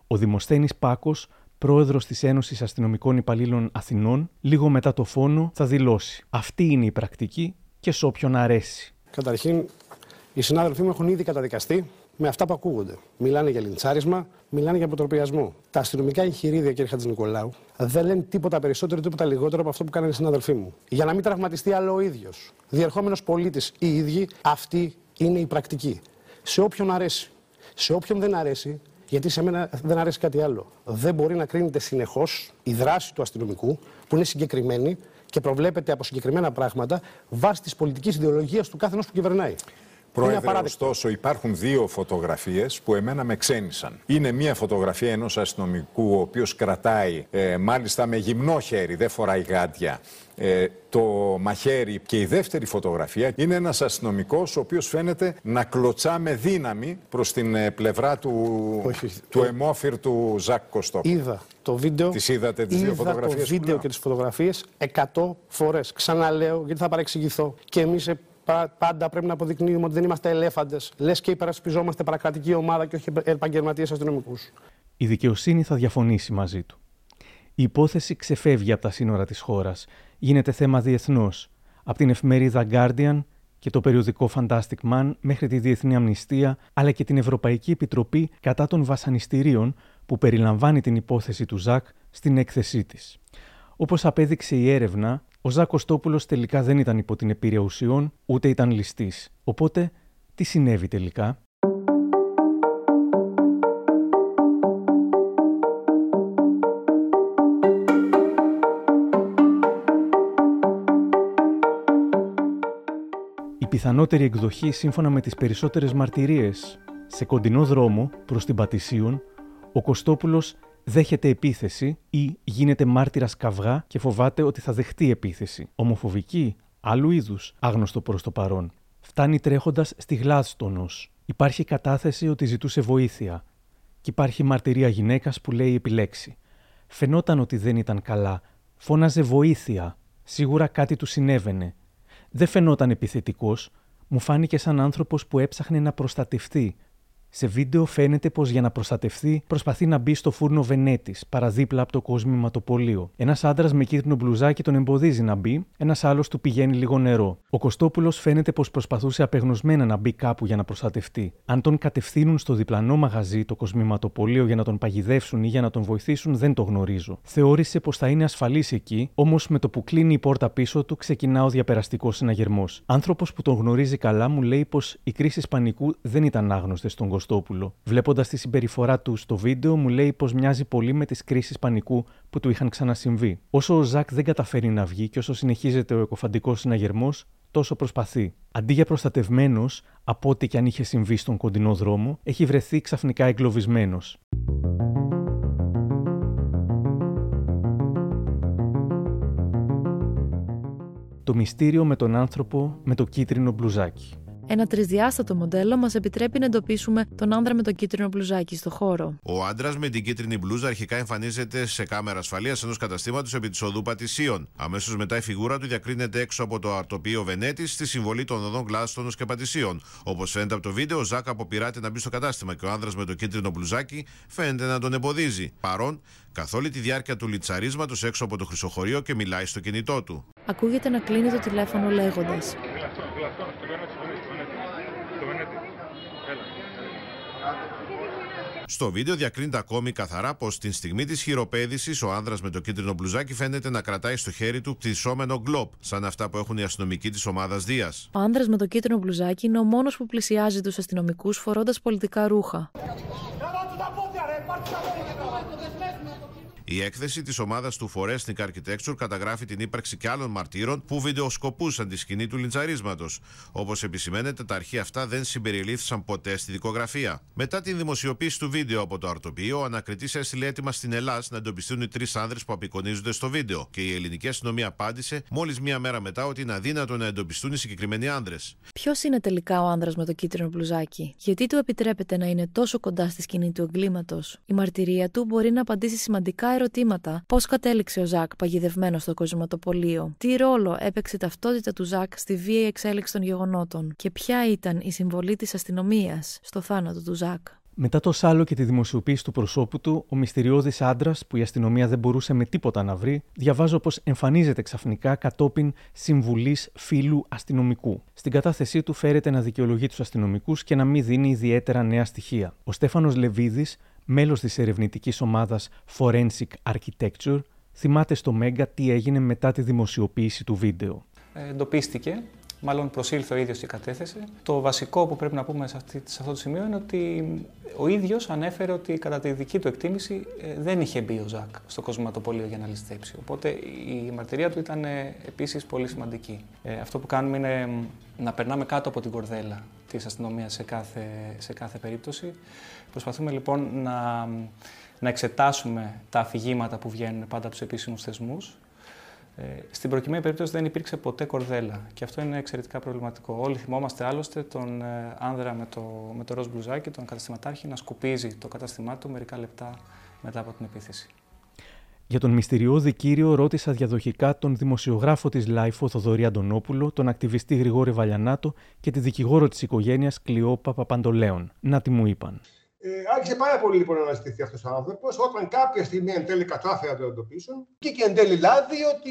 Ο Δημοσθένης Πάκος, πρόεδρος της Ένωσης Αστυνομικών Υπαλλήλων Αθηνών, λίγο μετά το φόνο θα δηλώσει: Αυτή είναι η πρακτική και σε όποιον αρέσει. Καταρχήν, οι συνάδελφοί μου έχουν ήδη καταδικαστεί με αυτά που ακούγονται. Μιλάνε για λιντσάρισμα, μιλάνε για αποτροπιασμό. Τα αστυνομικά εγχειρίδια, κύριε Χατζη Νικολάου, δεν λένε τίποτα περισσότερο ή τίποτα λιγότερο από αυτό που κάνανε οι συναδελφοί μου. Για να μην τραυματιστεί άλλο ο ίδιος. Διερχόμενος πολίτης ή οι ίδιοι, αυτή είναι η πρακτική. Σε όποιον αρέσει. Σε όποιον δεν αρέσει, γιατί σε μένα δεν αρέσει κάτι άλλο. Δεν μπορεί να κρίνεται συνεχώς η δράση του αστυνομικού, που είναι συγκεκριμένη και προβλέπεται από συγκεκριμένα πράγματα βάσει της πολιτικής ιδεολογίας του κάθε που κυβερνάει. Πρόεδρε, ωστόσο, υπάρχουν δύο φωτογραφίες που εμένα με ξένησαν. Είναι μία φωτογραφία ενός αστυνομικού, ο οποίος κρατάει ε, μάλιστα με γυμνό χέρι, δεν φοράει γάντια, ε, το μαχαίρι. Και η δεύτερη φωτογραφία είναι ένας αστυνομικός, ο οποίος φαίνεται να κλωτσά με δύναμη προς την ε, πλευρά του, του εμόφυρ του Ζακ Κωστό. Είδα το βίντεο. Τις είδατε τις δύο φωτογραφίες. το βίντεο και τις φωτογραφίες 100 φορές. Ξαναλέω, γιατί θα παρεξηγηθώ. Και εμείς πάντα πρέπει να αποδεικνύουμε ότι δεν είμαστε ελέφαντες. Λες και υπερασπιζόμαστε παρακρατική ομάδα και όχι επαγγελματίες αστυνομικούς. Η δικαιοσύνη θα διαφωνήσει μαζί του. Η υπόθεση ξεφεύγει από τα σύνορα της χώρας. Γίνεται θέμα διεθνώς. Από την εφημερίδα Guardian και το περιοδικό Fantastic Man μέχρι τη Διεθνή Αμνηστία, αλλά και την Ευρωπαϊκή Επιτροπή κατά των βασανιστήριων που περιλαμβάνει την υπόθεση του Ζακ στην έκθεσή της. Όπως απέδειξε η έρευνα, ο Ζακ τελικά δεν ήταν υπό την επίρρρεια ουσιών, ούτε ήταν ληστής. Οπότε, τι συνέβη τελικά; Η πιθανότερη εκδοχή σύμφωνα με τις περισσότερες μαρτυρίες. Σε κοντινό δρόμο προς την Πατησίων, ο Κωστόπουλος δέχεται επίθεση ή γίνεται μάρτυρας καυγά και φοβάται ότι θα δεχτεί επίθεση. Ομοφοβική, άλλου είδους, άγνωστο προς το παρόν. Φτάνει τρέχοντας στη Γλάδστονος. Υπάρχει κατάθεση ότι ζητούσε βοήθεια. Και υπάρχει μαρτυρία γυναίκας που λέει επιλέξει. Φαινόταν ότι δεν ήταν καλά. Φώναζε βοήθεια. Σίγουρα κάτι του συνέβαινε. Δεν φαινόταν επιθετικός. Μου φάνηκε σαν άνθρωπος που έψαχνε να προστατευτεί, σε βίντεο φαίνεται πως για να προστατευτεί προσπαθεί να μπει στο φούρνο Βενέτης, παραδίπλα από το κοσμηματοπολείο. Ένας άντρας με κίτρινο μπλουζάκι τον εμποδίζει να μπει, ένας άλλος του πηγαίνει λίγο νερό. Ο Κωστόπουλος φαίνεται πως προσπαθούσε απεγνωσμένα να μπει κάπου για να προστατευτεί. Αν τον κατευθύνουν στο διπλανό μαγαζί, το κοσμηματοπολείο, για να τον παγιδεύσουν ή για να τον βοηθήσουν, δεν το γνωρίζω. Θεώρησε πως θα είναι ασφαλής εκεί, όμως με το που κλείνει η πόρτα πίσω του ξεκινά ο διαπεραστικός συναγερμός. Άνθρωπος που τον γνωρίζει καλά μου λέει πως οι κρίσεις πανικού δεν ήταν άγνωστες στον Κωστόπουλο. Βλέποντας τη συμπεριφορά του στο βίντεο, μου λέει πως μοιάζει πολύ με τις κρίσεις πανικού που του είχαν ξανασυμβεί. Όσο ο Ζακ δεν καταφέρει να βγει και όσο συνεχίζεται ο εκοφαντικός συναγερμός, τόσο προσπαθεί. Αντί για προστατευμένος, από ό,τι και αν είχε συμβεί στον κοντινό δρόμο, έχει βρεθεί ξαφνικά εγκλωβισμένος. Το μυστήριο με τον άνθρωπο με το κίτρινο μπλουζάκι. Ένα τρισδιάστατο μοντέλο μας επιτρέπει να εντοπίσουμε τον άνδρα με το κίτρινο μπλουζάκι στο χώρο. Ο άντρας με την κίτρινη μπλούζα αρχικά εμφανίζεται σε κάμερα ασφαλείας ενός καταστήματος επί της οδού Πατησίων. Αμέσως μετά η φιγούρα του διακρίνεται έξω από το αρτοπείο Βενέτη στη συμβολή των οδών Γλάστονος και Πατησίων. Όπως φαίνεται από το βίντεο, ο Ζάκ αποπειράται να μπει στο κατάστημα και ο άνδρας με το κίτρινο μπλουζάκι φαίνεται να τον εμποδίζει. Παρόν, καθ' όλη τη διάρκεια του λιτσαρίσματος έξω από το χρυσοχωρίο και μιλάει στο κινητό του. Ακούγεται να κλείνει το τηλέφωνο λέγοντας. Στο βίντεο διακρίνεται ακόμη καθαρά πως την στιγμή της χειροπέδησης ο άνδρας με το κίτρινο μπλουζάκι φαίνεται να κρατάει στο χέρι του πτυσσόμενο γκλοπ, σαν αυτά που έχουν οι αστυνομικοί της ομάδας Δίας. Ο άνδρας με το κίτρινο μπλουζάκι είναι ο μόνος που πλησιάζει τους αστυνομικούς φορώντας πολιτικά ρούχα. Η έκθεση της ομάδας του Forensic Architecture καταγράφει την ύπαρξη και άλλων μαρτύρων που βιντεοσκοπούσαν τη σκηνή του λιντσαρίσματο. Όπως επισημαίνεται, τα αρχεία αυτά δεν συμπεριλήφθησαν ποτέ στη δικογραφία. Μετά την δημοσιοποίηση του βίντεο από το αρτοπείο, ο ανακριτής έστειλε έτοιμα στην Ελλάδα να εντοπιστούν οι τρεις άνδρες που απεικονίζονται στο βίντεο και η ελληνική αστυνομία απάντησε μόλις μία μέρα μετά ότι είναι αδύνατο να εντοπιστούν οι συγκεκριμένοι άνδρες. Ποιος είναι τελικά ο άνδρας με το κίτρινο μπλουζάκι, γιατί του επιτρέπεται να είναι τόσο κοντά στη σκηνή του εγκλήματος; Η μαρτυρία του μπορεί να απαντήσει σημαντικά ερωτήματα. Πώς κατέληξε ο Ζακ παγιδευμένος στο κοσματοπολείο, τι ρόλο έπαιξε η ταυτότητα του Ζακ στη βίαιη εξέλιξη των γεγονότων; Και ποια ήταν η συμβολή της αστυνομίας στο θάνατο του Ζακ; Μετά το σάλο και τη δημοσιοποίηση του προσώπου του, ο μυστηριώδης άντρας που η αστυνομία δεν μπορούσε με τίποτα να βρει, διαβάζω πως εμφανίζεται ξαφνικά κατόπιν συμβουλής φίλου αστυνομικού. Στην κατάθεσή του φέρεται να δικαιολογεί τους αστυνομικούς και να μην δίνει ιδιαίτερα νέα στοιχεία. Ο Στέφανος Λεβίδης, μέλος της ερευνητικής ομάδας Forensic Architecture, θυμάται στο Μέγκα τι έγινε μετά τη δημοσιοποίηση του βίντεο. Ε, εντοπίστηκε, μάλλον προσήλθε ο ίδιος και κατέθεσε. Το βασικό που πρέπει να πούμε σε, αυτή, σε αυτό το σημείο είναι ότι ο ίδιος ανέφερε ότι κατά τη δική του εκτίμηση ε, δεν είχε μπει ο Ζακ στο κοσματοπολείο για να ληστέψει. Οπότε η μαρτυρία του ήταν ε, επίσης πολύ σημαντική. Ε, αυτό που κάνουμε είναι να περνάμε κάτω από την κορδέλα της αστυνομίας σε κάθε, σε κάθε περίπτωση. Προσπαθούμε λοιπόν να, να εξετάσουμε τα αφηγήματα που βγαίνουν πάντα από τους επίσημους θεσμούς. Ε, στην προκειμένη περίπτωση δεν υπήρξε ποτέ κορδέλα και αυτό είναι εξαιρετικά προβληματικό. Όλοι θυμόμαστε άλλωστε τον ε, άνδρα με το, με το ροζ μπλουζάκι, τον καταστηματάρχη, να σκουπίζει το κατάστημά του μερικά λεπτά μετά από την επίθεση. Για τον μυστηριώδη κύριο ρώτησα διαδοχικά τον δημοσιογράφο της LiFO Θοδωρή Αντωνόπουλο, τον ακτιβιστή Γρηγόρη Βαλιανάτο και τη δικηγόρο της οικογένειας Κλειόπα Παπαντολέων. Να τι μου είπαν. Ε, άρχισε πάρα πολύ λοιπόν να αναζητηθεί αυτός ο άνθρωπος. Όταν κάποια στιγμή εν τέλει κατάφερα να το εντοπίσουν, και και εν τέλει λάδι ότι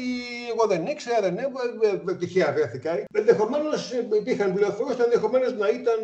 εγώ δεν ήξερα, δεν έβγαλε, τυχαία βρέθηκα. Ενδεχομένως υπήρχαν πληροφορίες, ενδεχομένως να ήταν.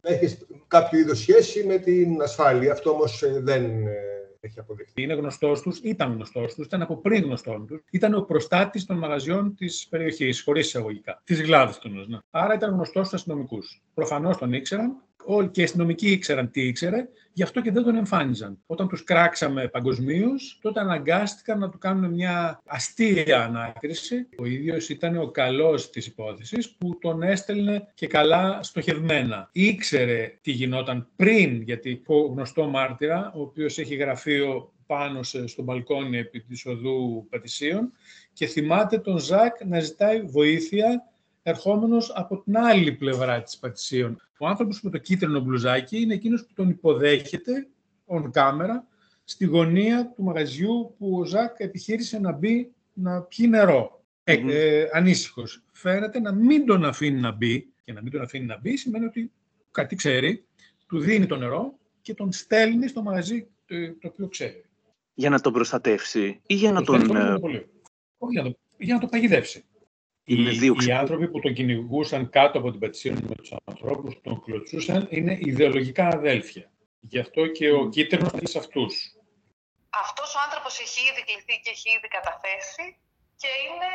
να έχεις κάποιο είδος σχέση με την ασφάλεια. Αυτό όμως ε, δεν ε, έχει αποδειχθεί. Είναι γνωστός τους, ήταν γνωστός τους, ήταν από πριν γνωστό τους. Ήταν ο προστάτης των μαγαζιών της περιοχής, χωρίς εισαγωγικά. Της Γλάδη του. Ναι. Άρα ήταν γνωστός στους αστυνομικούς. Προφανώς τον ήξεραν Όλοι και οι αστυνομικοί ήξεραν τι ήξερε, γι' αυτό και δεν τον εμφάνιζαν. Όταν τους κράξαμε παγκοσμίως, τότε αναγκάστηκαν να του κάνουν μια αστεία ανάκριση. Ο ίδιος ήταν ο καλός της υπόθεσης που τον έστελνε και καλά στοχευμένα. Ήξερε τι γινόταν πριν, γιατί ο γνωστό μάρτυρα, ο οποίος έχει γραφείο πάνω στο μπαλκόνι επί της οδού Πατησίων και θυμάται τον Ζακ να ζητάει βοήθεια ερχόμενος από την άλλη πλευρά της Πατησίων. Ο άνθρωπος με το κίτρινο μπλουζάκι είναι εκείνος που τον υποδέχεται on camera στη γωνία του μαγαζιού που ο Ζακ επιχείρησε να μπει να πιει νερό. Ε, ε, ανήσυχος. Φαίνεται να μην τον αφήνει να μπει και να μην τον αφήνει να μπει σημαίνει ότι κάτι ξέρει, του δίνει το νερό και τον στέλνει στο μαγαζί το οποίο ξέρει. Για να τον προστατεύσει ή για να τον... Ε, Όχι, για, για να τον παγιδεύσει. Οι, οι, άνθρωποι που τον κυνηγούσαν κάτω από την πατησία με τους ανθρώπους που τον κλωτσούσαν είναι ιδεολογικά αδέλφια. Γι' αυτό και ο κίτρινος είναι σε αυτούς. Αυτός ο άνθρωπος έχει ήδη κληθεί και έχει ήδη καταθέσει και είναι,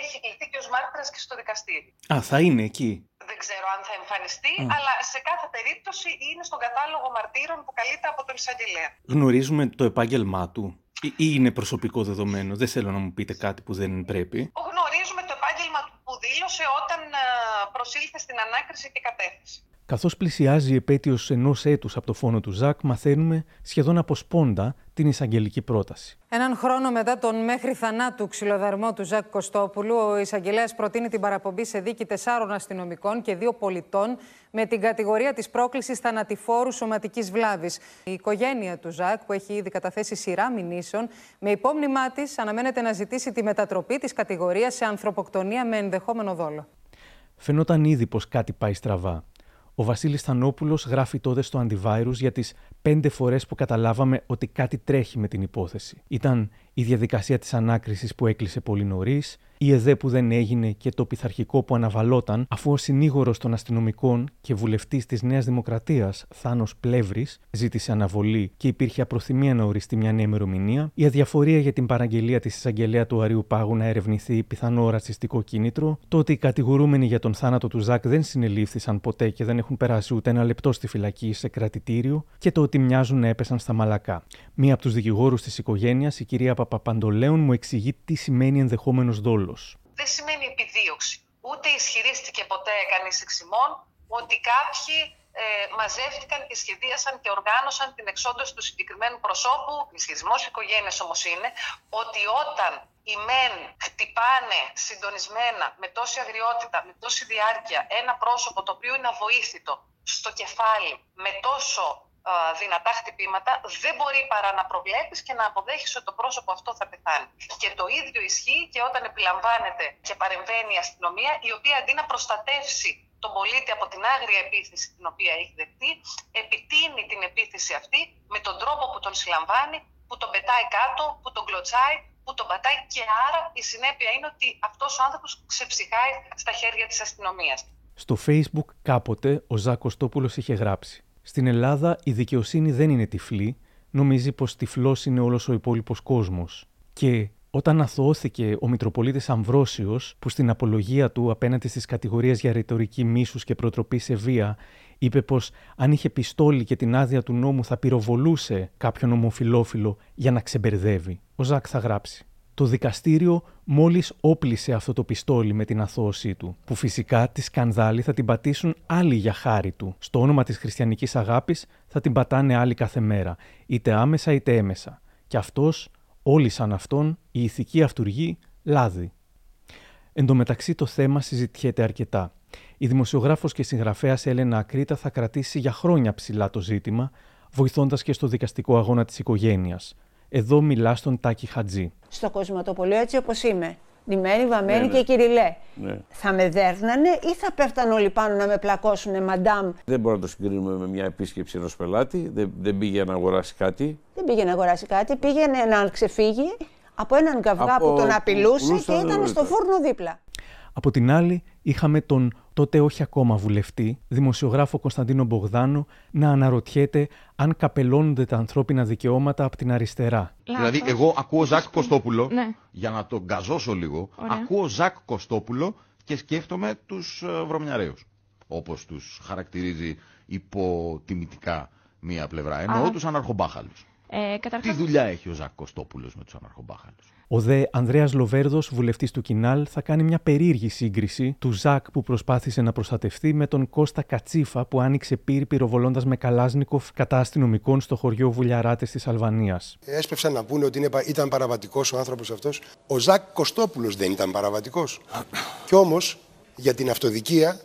έχει κληθεί και ως μάρτυρας και στο δικαστήριο. Α, θα είναι εκεί. Δεν ξέρω αν θα εμφανιστεί, αλλά σε κάθε περίπτωση είναι στον κατάλογο μαρτύρων που καλείται από τον εισαγγελέα. Γνωρίζουμε το επάγγελμά του ή είναι προσωπικό δεδομένο; Δεν θέλω να μου πείτε κάτι που δεν πρέπει. Γνωρίζουμε το επάγγελμα που δήλωσε όταν ε, προσήλθε στην ανάκριση και κατέθεση. Καθώς πλησιάζει η επέτειος ενός έτους από το φόνο του Ζακ, μαθαίνουμε σχεδόν από σπόντα την εισαγγελική πρόταση. Έναν χρόνο μετά τον μέχρι θανάτου ξυλοδαρμό του Ζακ Κωστόπουλου, ο εισαγγελέας προτείνει την παραπομπή σε δίκη τεσσάρων αστυνομικών και δύο πολιτών με την κατηγορία της πρόκλησης θανατηφόρου σωματικής βλάβης. Η οικογένεια του Ζακ, που έχει ήδη καταθέσει σειρά μηνύσεων, με υπόμνημά της αναμένεται να ζητήσει τη μετατροπή της κατηγορίας σε ανθρωποκτονία με ενδεχόμενο δόλο. Φαινόταν ήδη πως κάτι πάει στραβά. Ο Βασίλης Θανόπουλος γράφει τότε στο Antivirus για τις πέντε φορές που καταλάβαμε ότι κάτι τρέχει με την υπόθεση. Ήταν η διαδικασία της ανάκρισης που έκλεισε πολύ νωρίς, η ΕΔΕ που δεν έγινε και το πειθαρχικό που αναβαλόταν, αφού ο συνήγορος των αστυνομικών και βουλευτής της Νέας Δημοκρατίας, Θάνος Πλεύρης, ζήτησε αναβολή και υπήρχε απροθυμία να οριστεί μια νέα ημερομηνία, η αδιαφορία για την παραγγελία της εισαγγελέα του Αρίου Πάγου να ερευνηθεί πιθανό ρατσιστικό κίνητρο, το ότι οι κατηγορούμενοι για τον θάνατο του Ζακ δεν συνελήφθησαν ποτέ και δεν έχουν περάσει ούτε ένα λεπτό στη φυλακή σε κρατητήριο και το ότι μοιάζουν να έπεσαν στα μαλακά. Μία από τους δικηγόρους της οικογένειας, η κυρία Παπαπαντολέων, μου εξηγεί τι σημαίνει ενδεχόμενος δόλος. Δεν σημαίνει επιδίωξη. Ούτε ισχυρίστηκε ποτέ κανείς εξημών ότι κάποιοι ε, μαζεύτηκαν και σχεδίασαν και οργάνωσαν την εξόντωση του συγκεκριμένου προσώπου. Ισχυρισμό οικογένειας όμως είναι ότι όταν οι μεν χτυπάνε συντονισμένα με τόση αγριότητα, με τόση διάρκεια ένα πρόσωπο το οποίο είναι αβοήθητο στο κεφάλι με τόσο δυνατά χτυπήματα, δεν μπορεί παρά να προβλέπεις και να αποδέχεις ότι το πρόσωπο αυτό θα πεθάνει. Και το ίδιο ισχύει και όταν επιλαμβάνεται και παρεμβαίνει η αστυνομία, η οποία αντί να προστατεύσει τον πολίτη από την άγρια επίθεση την οποία έχει δεχτεί, επιτείνει την επίθεση αυτή με τον τρόπο που τον συλλαμβάνει, που τον πετάει κάτω, που τον κλωτσάει, που τον πατάει και άρα η συνέπεια είναι ότι αυτός ο άνθρωπος ξεψυχάει στα χέρια της αστυνομίας. Στο facebook κάποτε ο Ζάκος Τόπουλος είχε γράψει στην Ελλάδα η δικαιοσύνη δεν είναι τυφλή, νομίζει πως τυφλός είναι όλος ο υπόλοιπος κόσμος. Και όταν αθωώθηκε ο Μητροπολίτης Αμβρόσιος, που στην απολογία του απέναντι στις κατηγορίες για ρητορική μίσους και προτροπή σε βία, είπε πως αν είχε πιστόλι και την άδεια του νόμου θα πυροβολούσε κάποιον ομοφιλόφιλο για να ξεμπερδεύει. Ο Ζακ θα γράψει. Το δικαστήριο μόλις όπλησε αυτό το πιστόλι με την αθώωσή του, που φυσικά τη σκανδάλη θα την πατήσουν άλλοι για χάρη του. Στο όνομα της χριστιανικής αγάπης θα την πατάνε άλλοι κάθε μέρα, είτε άμεσα είτε έμεσα. Και αυτός, όλοι σαν αυτόν, η ηθική αυτούργη, λάδι. Εν τω μεταξύ το θέμα συζητιέται αρκετά. Η δημοσιογράφος και συγγραφέας Έλενα Ακρίτα θα κρατήσει για χρόνια ψηλά το ζήτημα, βοηθώντας και στο δικαστικό αγώνα της οικογένειας. Εδώ μιλά στον Τάκη Χατζή. Στο κοσματοπολείο έτσι όπως είμαι. Ντυμένη, βαμμένη ναι, ναι. και κυριλέ. Ναι. Θα με δέρνανε ή θα πέφτανε όλοι πάνω να με πλακώσουν, μαντάμ; Δεν μπορούμε να το συγκρίνουμε με μια επίσκεψη ενός πελάτη. Δεν, δεν πήγε να αγοράσει κάτι. Δεν πήγε να αγοράσει κάτι. Πήγαινε να ξεφύγει από έναν καυγά από... που τον απειλούσε και ήταν στο φούρνο δίπλα. Από την άλλη, είχαμε τον τότε όχι ακόμα βουλευτή, δημοσιογράφο Κωνσταντίνο Μπογδάνο, να αναρωτιέται αν καπελώνονται τα ανθρώπινα δικαιώματα από την αριστερά. Δηλαδή, εγώ ακούω Ζακ Κωστόπουλο, ναι. για να τον καζώσω λίγο, ακούω Ζακ Κωστόπουλο και σκέφτομαι τους ε, βρωμιαρέους. όπως τους χαρακτηρίζει υποτιμητικά μία πλευρά. Εννοώ Α. τους αναρχομπάχαλους. Ε, καταρχάς... Τι δουλειά έχει ο Ζακ Κωστόπουλος με τους αναρχομπάχαλους; Ο δε Ανδρέας Λοβέρδος, βουλευτής του Κινάλ, θα κάνει μια περίεργη σύγκριση του Ζακ που προσπάθησε να προστατευτεί με τον Κώστα Κατσίφα που άνοιξε πύρ πυροβολώντας με Καλάζνικοφ κατά αστυνομικών στο χωριό Βουλιαράτες της Αλβανίας. Έσπευσαν να πούνε ότι ήταν παραβατικός ο άνθρωπος αυτός. Ο Ζακ Κωστόπουλος δεν ήταν παραβατικός. Κι όμως για την αυτοδικία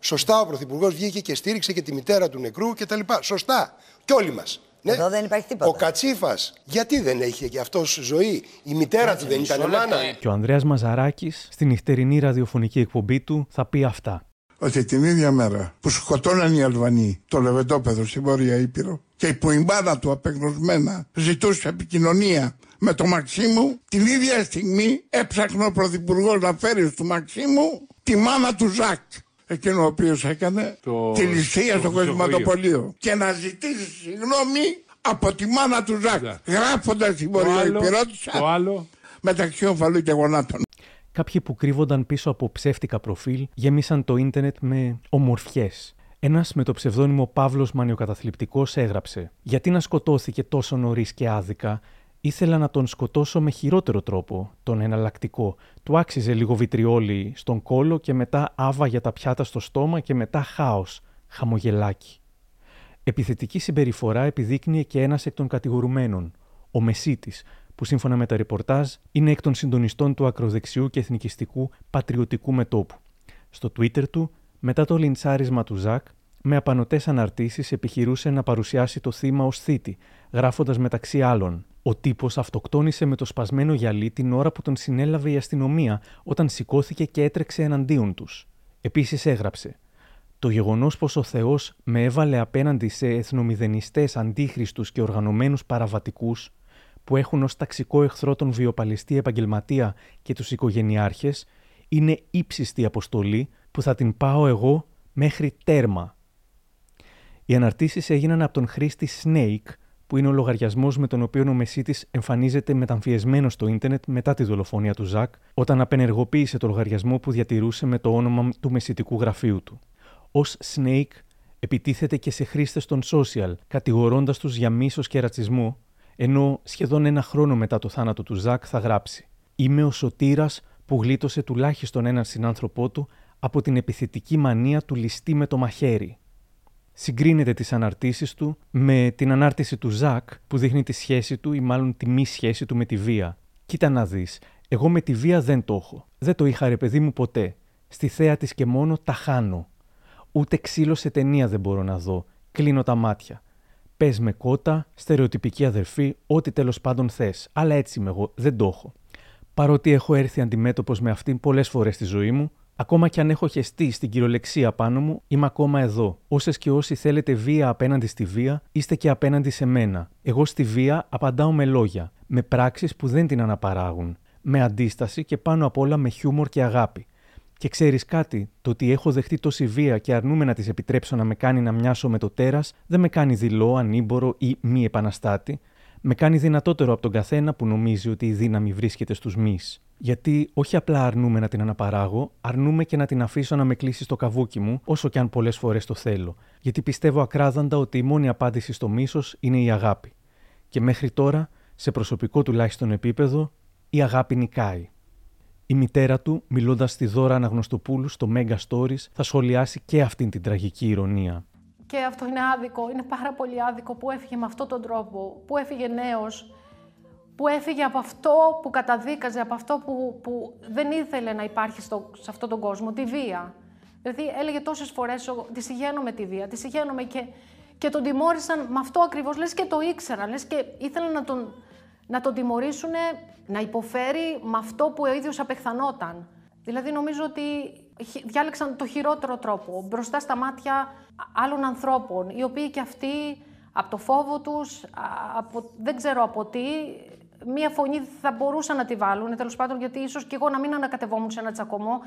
Σωστά ο Πρωθυπουργός βγήκε και στήριξε και τη μητέρα του νεκρού κτλ. Σωστά. Κι όλοι μας. Ναι. Εδώ δεν υπάρχει τίποτα. Ο Κατσίφας, γιατί δεν έχει και αυτός ζωή; Η μητέρα του δεν ήταν μάνα. Και ο Ανδρέας Μαζαράκης στην νυχτερινή ραδιοφωνική εκπομπή του θα πει αυτά. Ότι την ίδια μέρα που σκοτώναν οι Αλβανοί το Λεβεντόπεδο στη Βόρεια Ήπειρο και που η μπάνα του απεγνωσμένα ζητούσε επικοινωνία με τον Μαξίμου, την ίδια στιγμή έψαχνε ο Πρωθυπουργός να φέρει του Μαξίμου τη μάνα του Ζακ εκείνο ο οποίος έκανε το... τη ληστεία στο κοσματοπολείο και να ζητήσει συγγνώμη από τη μάνα του Ζακ, γράφοντας την βορειοϊπηρώτησα μεταξύ ομφαλού και γονάτων. Κάποιοι που κρύβονταν πίσω από ψεύτικα προφίλ γέμισαν το ίντερνετ με ομορφιές. Ένας με το ψευδόνυμο Παύλος Μανιοκαταθλιπτικός έγραψε: Γιατί να σκοτώθηκε τόσο νωρίς και άδικα, Ήθελα να τον σκοτώσω με χειρότερο τρόπο, τον εναλλακτικό. Του άξιζε λίγο βιτριόλι στον κόλο και μετά άβα για τα πιάτα στο στόμα και μετά χάος, χαμογελάκι. Επιθετική συμπεριφορά επιδείκνυε και ένας εκ των κατηγορουμένων, ο Μεσίτης, που σύμφωνα με τα ρεπορτάζ είναι εκ των συντονιστών του ακροδεξιού και εθνικιστικού πατριωτικού μετόπου. Στο Twitter του, μετά το λιντσάρισμα του Ζακ, με απανοτές αναρτήσεις επιχειρούσε να παρουσιάσει το θύμα ως θήτη, γράφοντας μεταξύ άλλων ο τύπος αυτοκτόνησε με το σπασμένο γυαλί την ώρα που τον συνέλαβε η αστυνομία όταν σηκώθηκε και έτρεξε εναντίον τους. Επίσης έγραψε: Το γεγονός πως ο Θεός με έβαλε απέναντι σε εθνομηδενιστές αντίχρηστου και οργανωμένους παραβατικούς, που έχουν ως ταξικό εχθρό τον βιοπαλιστή επαγγελματία και τους οικογενειάρχες, είναι ύψιστη αποστολή που θα την πάω εγώ μέχρι τέρμα. Οι αναρτήσεις έγιναν από τον χρήστη Snake, που είναι ο λογαριασμός με τον οποίο ο Μεσίτης εμφανίζεται μεταμφιεσμένο στο ίντερνετ μετά τη δολοφονία του Ζακ, όταν απενεργοποίησε το λογαριασμό που διατηρούσε με το όνομα του μεσητικού γραφείου του. Ω Snake, επιτίθεται και σε χρήστες των social, κατηγορώντας τους για μίσος και ρατσισμό, ενώ σχεδόν ένα χρόνο μετά το θάνατο του Ζακ θα γράψει: Είμαι ο σωτήρας που γλίτωσε τουλάχιστον έναν συνάνθρωπό του από την επιθετική μανία του ληστή με το μαχαίρι συγκρίνεται τις αναρτήσεις του με την ανάρτηση του Ζακ που δείχνει τη σχέση του ή μάλλον τη μη σχέση του με τη βία. Κοίτα να δεις, εγώ με τη βία δεν το έχω. Δεν το είχα ρε παιδί μου ποτέ. Στη θέα της και μόνο τα χάνω. Ούτε ξύλο σε ταινία δεν μπορώ να δω. Κλείνω τα μάτια. Πες με κότα, στερεοτυπική αδερφή, ό,τι τέλος πάντων θες. Αλλά έτσι είμαι εγώ, δεν το έχω. Παρότι έχω έρθει αντιμέτωπος με αυτήν πολλές φορές στη ζωή μου, Ακόμα κι αν έχω χεστεί στην κυριολεξία πάνω μου, είμαι ακόμα εδώ. Όσες και όσοι θέλετε βία απέναντι στη βία, είστε και απέναντι σε μένα. Εγώ στη βία απαντάω με λόγια, με πράξεις που δεν την αναπαράγουν, με αντίσταση και πάνω απ' όλα με χιούμορ και αγάπη. Και ξέρεις κάτι, το ότι έχω δεχτεί τόση βία και αρνούμε να της επιτρέψω να με κάνει να μοιάσω με το τέρας, δεν με κάνει δειλό, ανήμπορο ή μη επαναστάτη. Με κάνει δυνατότερο από τον καθένα που νομίζει ότι η δύναμη βρίσκεται στους μη. Γιατί όχι απλά αρνούμε να την αναπαράγω, αρνούμε και να την αφήσω να με κλείσει στο καβούκι μου, όσο και αν πολλές φορές το θέλω. Γιατί πιστεύω ακράδαντα ότι η μόνη απάντηση στο μίσος είναι η αγάπη. Και μέχρι τώρα, σε προσωπικό τουλάχιστον επίπεδο, η αγάπη νικάει. Η μητέρα του, μιλώντας στη Δώρα Αναγνωστοπούλου στο Mega Stories, θα σχολιάσει και αυτήν την τραγική ηρωνία. Και αυτό είναι άδικο, είναι πάρα πολύ άδικο που έφυγε με αυτόν τον τρόπο, που έφυγε νέος, που έφυγε από αυτό που καταδίκαζε, από αυτό που, που δεν ήθελε να υπάρχει στο, σε αυτόν τον κόσμο, τη βία. Δηλαδή έλεγε τόσες φορές, τη συγγαίνω με τη βία, τη συγγαίνω και, και τον τιμώρησαν με αυτό ακριβώς, λες και το ήξεραν, λες και ήθελαν να τον, να τον τιμωρήσουν να υποφέρει με αυτό που ο ίδιος απεχθανόταν. Δηλαδή νομίζω ότι διάλεξαν το χειρότερο τρόπο μπροστά στα μάτια άλλων ανθρώπων, οι οποίοι και αυτοί από το φόβο τους, από, δεν ξέρω από τι, μία φωνή θα μπορούσαν να τη βάλουν, τέλος πάντων, γιατί ίσως και εγώ να μην ανακατευόμουν σε ένα τσακωμό,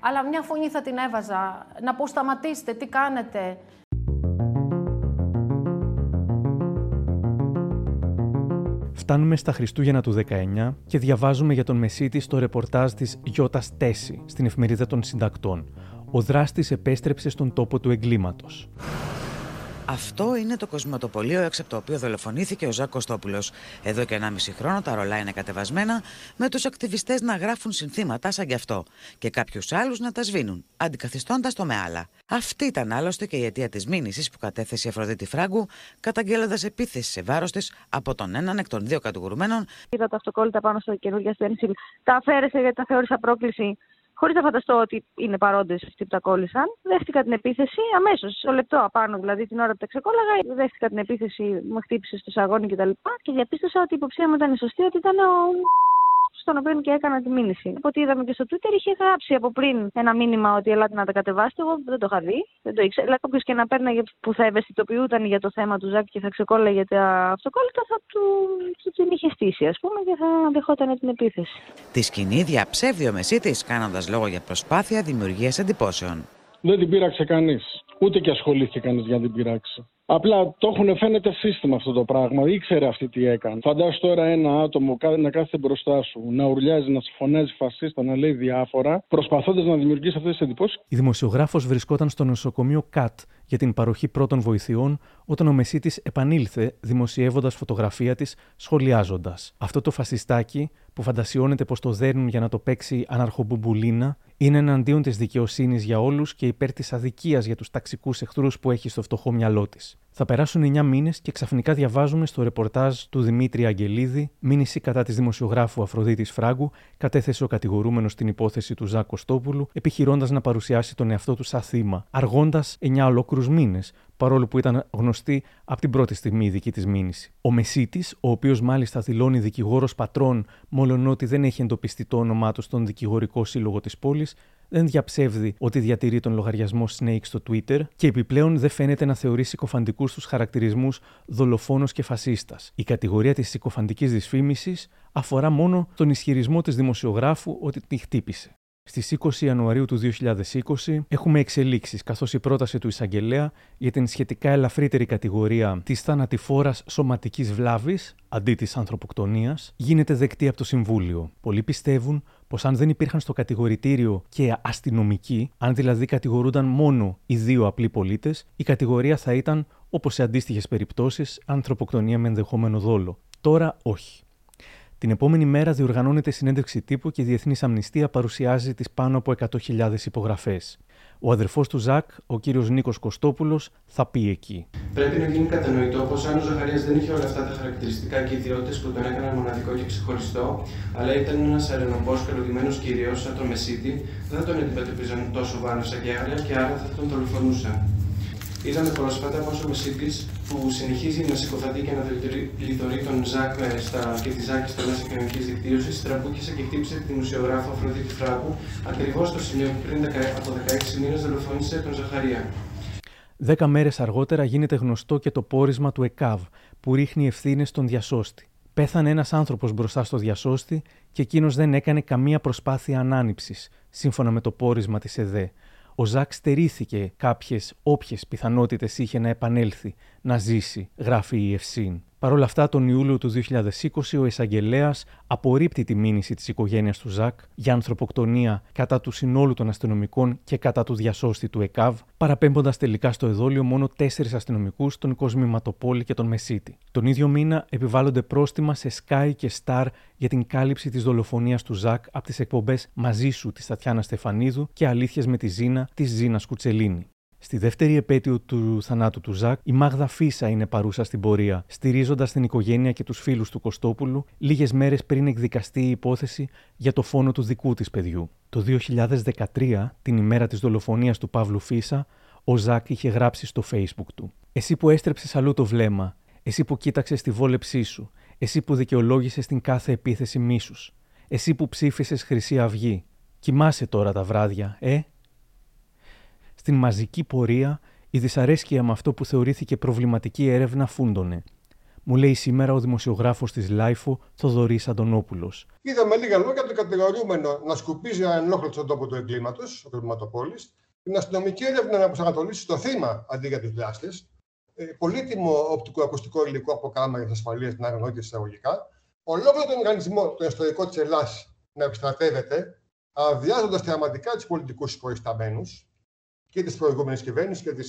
αλλά μια φωνή θα την έβαζα. Να πω σταματήστε, τι κάνετε. Φτάνουμε στα Χριστούγεννα του 19 και διαβάζουμε για τον Μεσίτη στο ρεπορτάζ της Γιώτας Τέση στην εφημερίδα των συντακτών, ο δράστης επέστρεψε στον τόπο του εγκλήματος. Αυτό είναι το κοσμηματοπολείο έξω από το οποίο δολοφονήθηκε ο Ζακ Κωστόπουλος. Εδώ και 1,5 χρόνο τα ρολά είναι κατεβασμένα, με τους ακτιβιστές να γράφουν συνθήματα σαν κι αυτό και κάποιους άλλους να τα σβήνουν, αντικαθιστώντας το με άλλα. Αυτή ήταν άλλωστε και η αιτία της μήνυσης που κατέθεσε η Αφροδίτη Φράγκου, καταγγέλλοντας επίθεση σε βάρος της από τον έναν εκ των δύο κατηγορουμένων. Είδα τα αυτοκόλλητα πάνω στο καινούργια στένσιλ. Τα αφαίρεσε γιατί τα θεώρησα πρόκληση χωρίς να φανταστώ ότι είναι παρόντες αυτοί που τα κόλλησαν. Δέχτηκα την επίθεση αμέσως, στο λεπτό απάνω, δηλαδή την ώρα που τα ξεκόλλαγα. Δέχτηκα την επίθεση, μου χτύπησε στο σαγόνι κτλ. Και, και διαπίστωσα ότι η υποψία μου ήταν σωστή, ότι ήταν ο στον οποίο και έκανα τη μήνυση. Από ό,τι είδαμε και στο Twitter, είχε γράψει από πριν ένα μήνυμα ότι ελάτε να τα κατεβάσετε. Εγώ δεν το είχα δει, δεν το ήξερα. Αλλά κάποιος και να παίρναγε που θα ευαισθητοποιούταν για το θέμα του Ζάκη και θα ξεκόλλαγε τα αυτοκόλλητα, θα του, του την είχε στήσει, ας πούμε, και θα δεχόταν την επίθεση. Τη σκηνή διαψεύδει ο Μεσίτης, κάνοντας λόγο για προσπάθεια δημιουργίας εντυπώσεων. Δεν την πείραξε κανείς. Ούτε και ασχολήθηκε κανείς για να την πειράξει. Απλά το έχουν φαίνεται σύστημα αυτό το πράγμα. Ήξερε αυτή τι έκανε. Φαντάσου τώρα ένα άτομο να κάθεται μπροστά σου, να ουρλιάζει, να σου φωνάζει φασίστα, να λέει διάφορα, προσπαθώντας να δημιουργήσει αυτές τις εντυπώσεις. Η δημοσιογράφος βρισκόταν στο νοσοκομείο ΚΑΤ για την παροχή πρώτων βοηθειών όταν ο Μεσίτης επανήλθε δημοσιεύοντας φωτογραφία της σχολιάζοντας. Αυτό το φασιστάκι που φαντασιώνεται πως το δέρνουν για να το παίξει αναρχομπουμπουλίνα είναι εναντίον της δικαιοσύνης για όλους και υπέρ της αδικίας για τους ταξικούς εχθρούς που έχει στο φτωχό μυαλό της. Θα περάσουν 9 μήνες και ξαφνικά διαβάζουμε στο ρεπορτάζ του Δημήτρη Αγγελίδη μήνυση κατά της δημοσιογράφου Αφροδίτης Φράγκου, κατέθεσε ο κατηγορούμενος στην υπόθεση του Ζάκ Κωστόπουλου, επιχειρώντας να παρουσιάσει τον εαυτό του σαν θύμα, αργώντας 9 ολόκληρους μήνες, παρόλο που ήταν γνωστή από την πρώτη στιγμή η δική της μήνυση. Ο Μεσίτης, ο οποίος μάλιστα δηλώνει δικηγόρος πατρών, μόλον ότι δεν έχει εντοπιστεί το όνομά του στον δικηγορικό σύλλογο της πόλης, δεν διαψεύδει ότι διατηρεί τον λογαριασμό Snake στο Twitter και επιπλέον δεν φαίνεται να θεωρεί συκοφαντικού τους χαρακτηρισμούς δολοφόνος και φασίστας. Η κατηγορία της συκοφαντικής δυσφήμισης αφορά μόνο τον ισχυρισμό της δημοσιογράφου ότι τη χτύπησε. Στις 20 Ιανουαρίου του 2020 έχουμε εξελίξεις, καθώς η πρόταση του εισαγγελέα για την σχετικά ελαφρύτερη κατηγορία της θανατηφόρας σωματικής βλάβης αντί της ανθρωποκτονίας γίνεται δεκτή από το Συμβούλιο. Πολλοί πιστεύουν πως αν δεν υπήρχαν στο κατηγορητήριο και αστυνομικοί, αν δηλαδή κατηγορούνταν μόνο οι δύο απλοί πολίτες, η κατηγορία θα ήταν, όπως σε αντίστοιχες περιπτώσεις, ανθρωποκτονία με ενδεχόμενο δόλο. Τώρα όχι. Την επόμενη μέρα διοργανώνεται συνέντευξη τύπου και η Διεθνής Αμνηστία παρουσιάζει τις πάνω από 100.000 υπογραφές. Ο αδερφός του Ζακ, ο κύριος Νίκος Κωστόπουλος, θα πει εκεί. Πρέπει να γίνει κατανοητό πως αν ο Ζαχαρίας δεν είχε όλα αυτά τα χαρακτηριστικά και ιδιότητες που τον έκαναν μοναδικό και ξεχωριστό, αλλά ήταν ένας αρενοπός καλωδημένο κύριος, σαν τον Μεσίτη, δεν θα τον αντιμετωπίζαν τόσο βάρος σαν και και άρα θα τον δολοφονούσαν. Είδαμε πρόσφατα πόσο ο Μεσίτη που συνεχίζει να συκοφαντεί και να λιτορεί τον Ζακ στα, και τη Ζάκη στα μέσα κοινωνικής δικτύωσης, τραμπούκησε και χτύπησε τη δημοσιογράφο Αφροδίτη Φράγου ακριβώς στο σημείο που πριν από 16 μήνες δολοφόνησε τον Ζαχαρία. Δέκα μέρες αργότερα γίνεται γνωστό και το πόρισμα του ΕΚΑΒ που ρίχνει ευθύνες στον διασώστη. Πέθανε ένας άνθρωπος μπροστά στο διασώστη και εκείνος δεν έκανε καμία προσπάθεια ανάνυψης, σύμφωνα με το πόρισμα της ΕΔΕ ο Ζακ στερήθηκε κάποιες όποιες πιθανότητες είχε να επανέλθει, να ζήσει, γράφει η Ευσύν. Παρ' όλα αυτά, τον Ιούλιο του 2020, ο εισαγγελέας απορρίπτει τη μήνυση της οικογένειας του Ζακ για ανθρωποκτονία κατά του συνόλου των αστυνομικών και κατά του διασώστη του ΕΚΑΒ, παραπέμποντας τελικά στο εδόλιο μόνο τέσσερις αστυνομικούς, τον Κοσμηματοπόλη και τον Μεσίτη. Τον ίδιο μήνα επιβάλλονται πρόστιμα σε Sky και Star για την κάλυψη της δολοφονίας του Ζακ από τις εκπομπές Μαζί σου της Τατιάνα Στεφανίδου και Αλήθειες με τη Ζήνα της Ζήνας Κουτσελίνη. Στη δεύτερη επέτειο του θανάτου του Ζακ, η Μάγδα Φίσα είναι παρούσα στην πορεία, στηρίζοντας την οικογένεια και τους φίλους του Κωστόπουλου λίγες μέρες πριν εκδικαστεί η υπόθεση για το φόνο του δικού της παιδιού. Το 2013, την ημέρα της δολοφονίας του Παύλου Φίσα, ο Ζακ είχε γράψει στο Facebook του: Εσύ που έστρεψες αλλού το βλέμμα, εσύ που κοίταξες τη βόλεψή σου, εσύ που δικαιολόγησες την κάθε επίθεση μίσους, εσύ που ψήφισες Χρυσή Αυγή. Κοιμάσαι τώρα τα βράδια, ε, στην μαζική πορεία, η δυσαρέσκεια με αυτό που θεωρήθηκε προβληματική έρευνα φούντωνε. Μου λέει σήμερα ο δημοσιογράφος της LiFO, Θοδωρής Αντωνόπουλος. Είδαμε λίγα λόγια τον κατηγορούμενο να σκουπίζει ανενόχλητο στον τόπο του εγκλήματος, ο κλιματοπόλης, την αστυνομική έρευνα να προσανατολίσει στο θύμα αντί για τους δράστες, ε, πολύτιμο οπτικοακουστικό υλικό από κάμερες ασφαλείας να αγνοείται εισαγωγικά, ολόκληρο τον οργανισμό, τον ιστορικό της Ελλάδα, να επιστρατεύεται, αδειάζοντας θεαματικά τους πολιτικούς υπορισταμένου, και της προηγούμενης κυβέρνησης και τη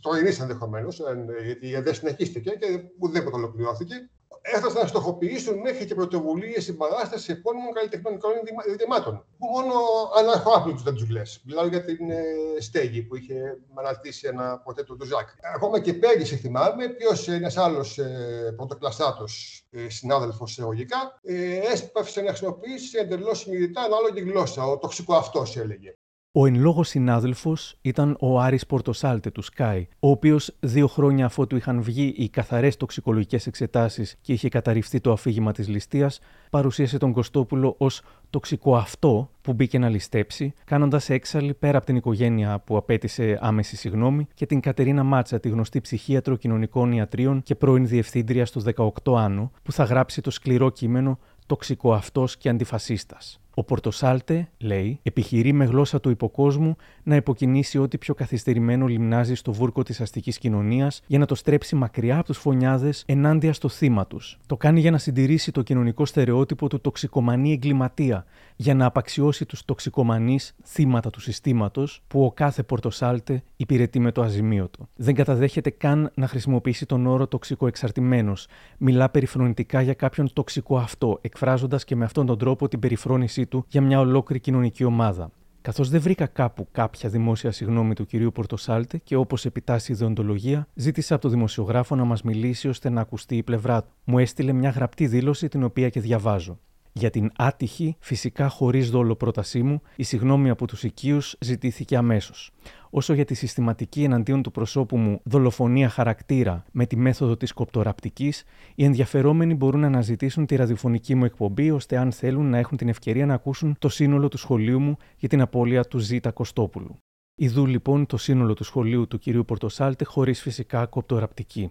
τωρινή ενδεχομένως, γιατί δεν συνεχίστηκε και ουδέποτε ολοκληρώθηκε έφτασαν να στοχοποιήσουν μέχρι και πρωτοβουλίες συμπαράστασης επώνυμων καλλιτεχνικών ιδρυμάτων. Που μόνο αναρχοάπλητου δεν τους λες. Μιλάω για την ε, Στέγη που είχε αναρτήσει ένα πορτέτο του Ζακ. Ακόμα και πέρυσι θυμάμαι ποιος ένας άλλος ε, πρωτοκλαστάτος ε, συνάδελφος εισαγωγικά ε, έσπευσε να χρησιμοποιήσει εντελώς συνειδητά ανάλογη γλώσσα. Ο τοξικό αυτός έλεγε. Ο εν λόγω συνάδελφος ήταν ο Άρης Πορτοσάλτε του Sky, ο οποίος δύο χρόνια αφού του είχαν βγει οι καθαρές τοξικολογικές εξετάσεις και είχε καταρριφθεί το αφήγημα της ληστείας, παρουσίασε τον Κωστόπουλο ως τοξικό αυτό που μπήκε να ληστέψει, κάνοντας έξαλλη πέρα από την οικογένεια που απέτησε άμεση συγνώμη και την Κατερίνα Μάτσα, τη γνωστή ψυχίατρο κοινωνικών ιατρίων και πρώην διευθύντρια στο 18 Άνω, που θα γράψει το σκληρό κείμενο Τοξικό αυτός και αντιφασίστας. Ο Πορτοσάλτε, λέει, επιχειρεί με γλώσσα του υποκόσμου να υποκινήσει ό,τι πιο καθυστερημένο λιμνάζει στο βούρκο της αστικής κοινωνίας για να το στρέψει μακριά από τους φωνιάδες ενάντια στο θύμα τους. Το κάνει για να συντηρήσει το κοινωνικό στερεότυπο του τοξικομανή εγκληματία, για να απαξιώσει τους τοξικομανείς θύματα του συστήματος που ο κάθε Πορτοσάλτε υπηρετεί με το αζημίωτο. Δεν καταδέχεται καν να χρησιμοποιήσει τον όρο τοξικοεξαρτημένο. Μιλά περιφρονητικά για κάποιον τοξικό αυτό, εκφράζοντας και με αυτόν τον τρόπο την περιφρόνησή του για μια ολόκληρη κοινωνική ομάδα. Καθώς δεν βρήκα κάπου κάποια δημόσια συγγνώμη του κυρίου Πορτοσάλτε και όπως επιτάσσει η ιδεοντολογία, ζήτησα από τον δημοσιογράφο να μας μιλήσει ώστε να ακουστεί η πλευρά του. Μου έστειλε μια γραπτή δήλωση την οποία και διαβάζω. Για την άτυχη, φυσικά χωρίς δόλο πρότασή μου, η συγνώμη από τους οικείους ζητήθηκε αμέσως. Όσο για τη συστηματική εναντίον του προσώπου μου δολοφονία χαρακτήρα με τη μέθοδο της κοπτοραπτικής, οι ενδιαφερόμενοι μπορούν να αναζητήσουν τη ραδιοφωνική μου εκπομπή, ώστε αν θέλουν να έχουν την ευκαιρία να ακούσουν το σύνολο του σχολείου μου για την απώλεια του Ζήτα Κωστόπουλου. Ιδού λοιπόν το σύνολο του σχολείου του κυρίου Πορτοσάλτε χωρίς φυσικά κοπτοραπτική.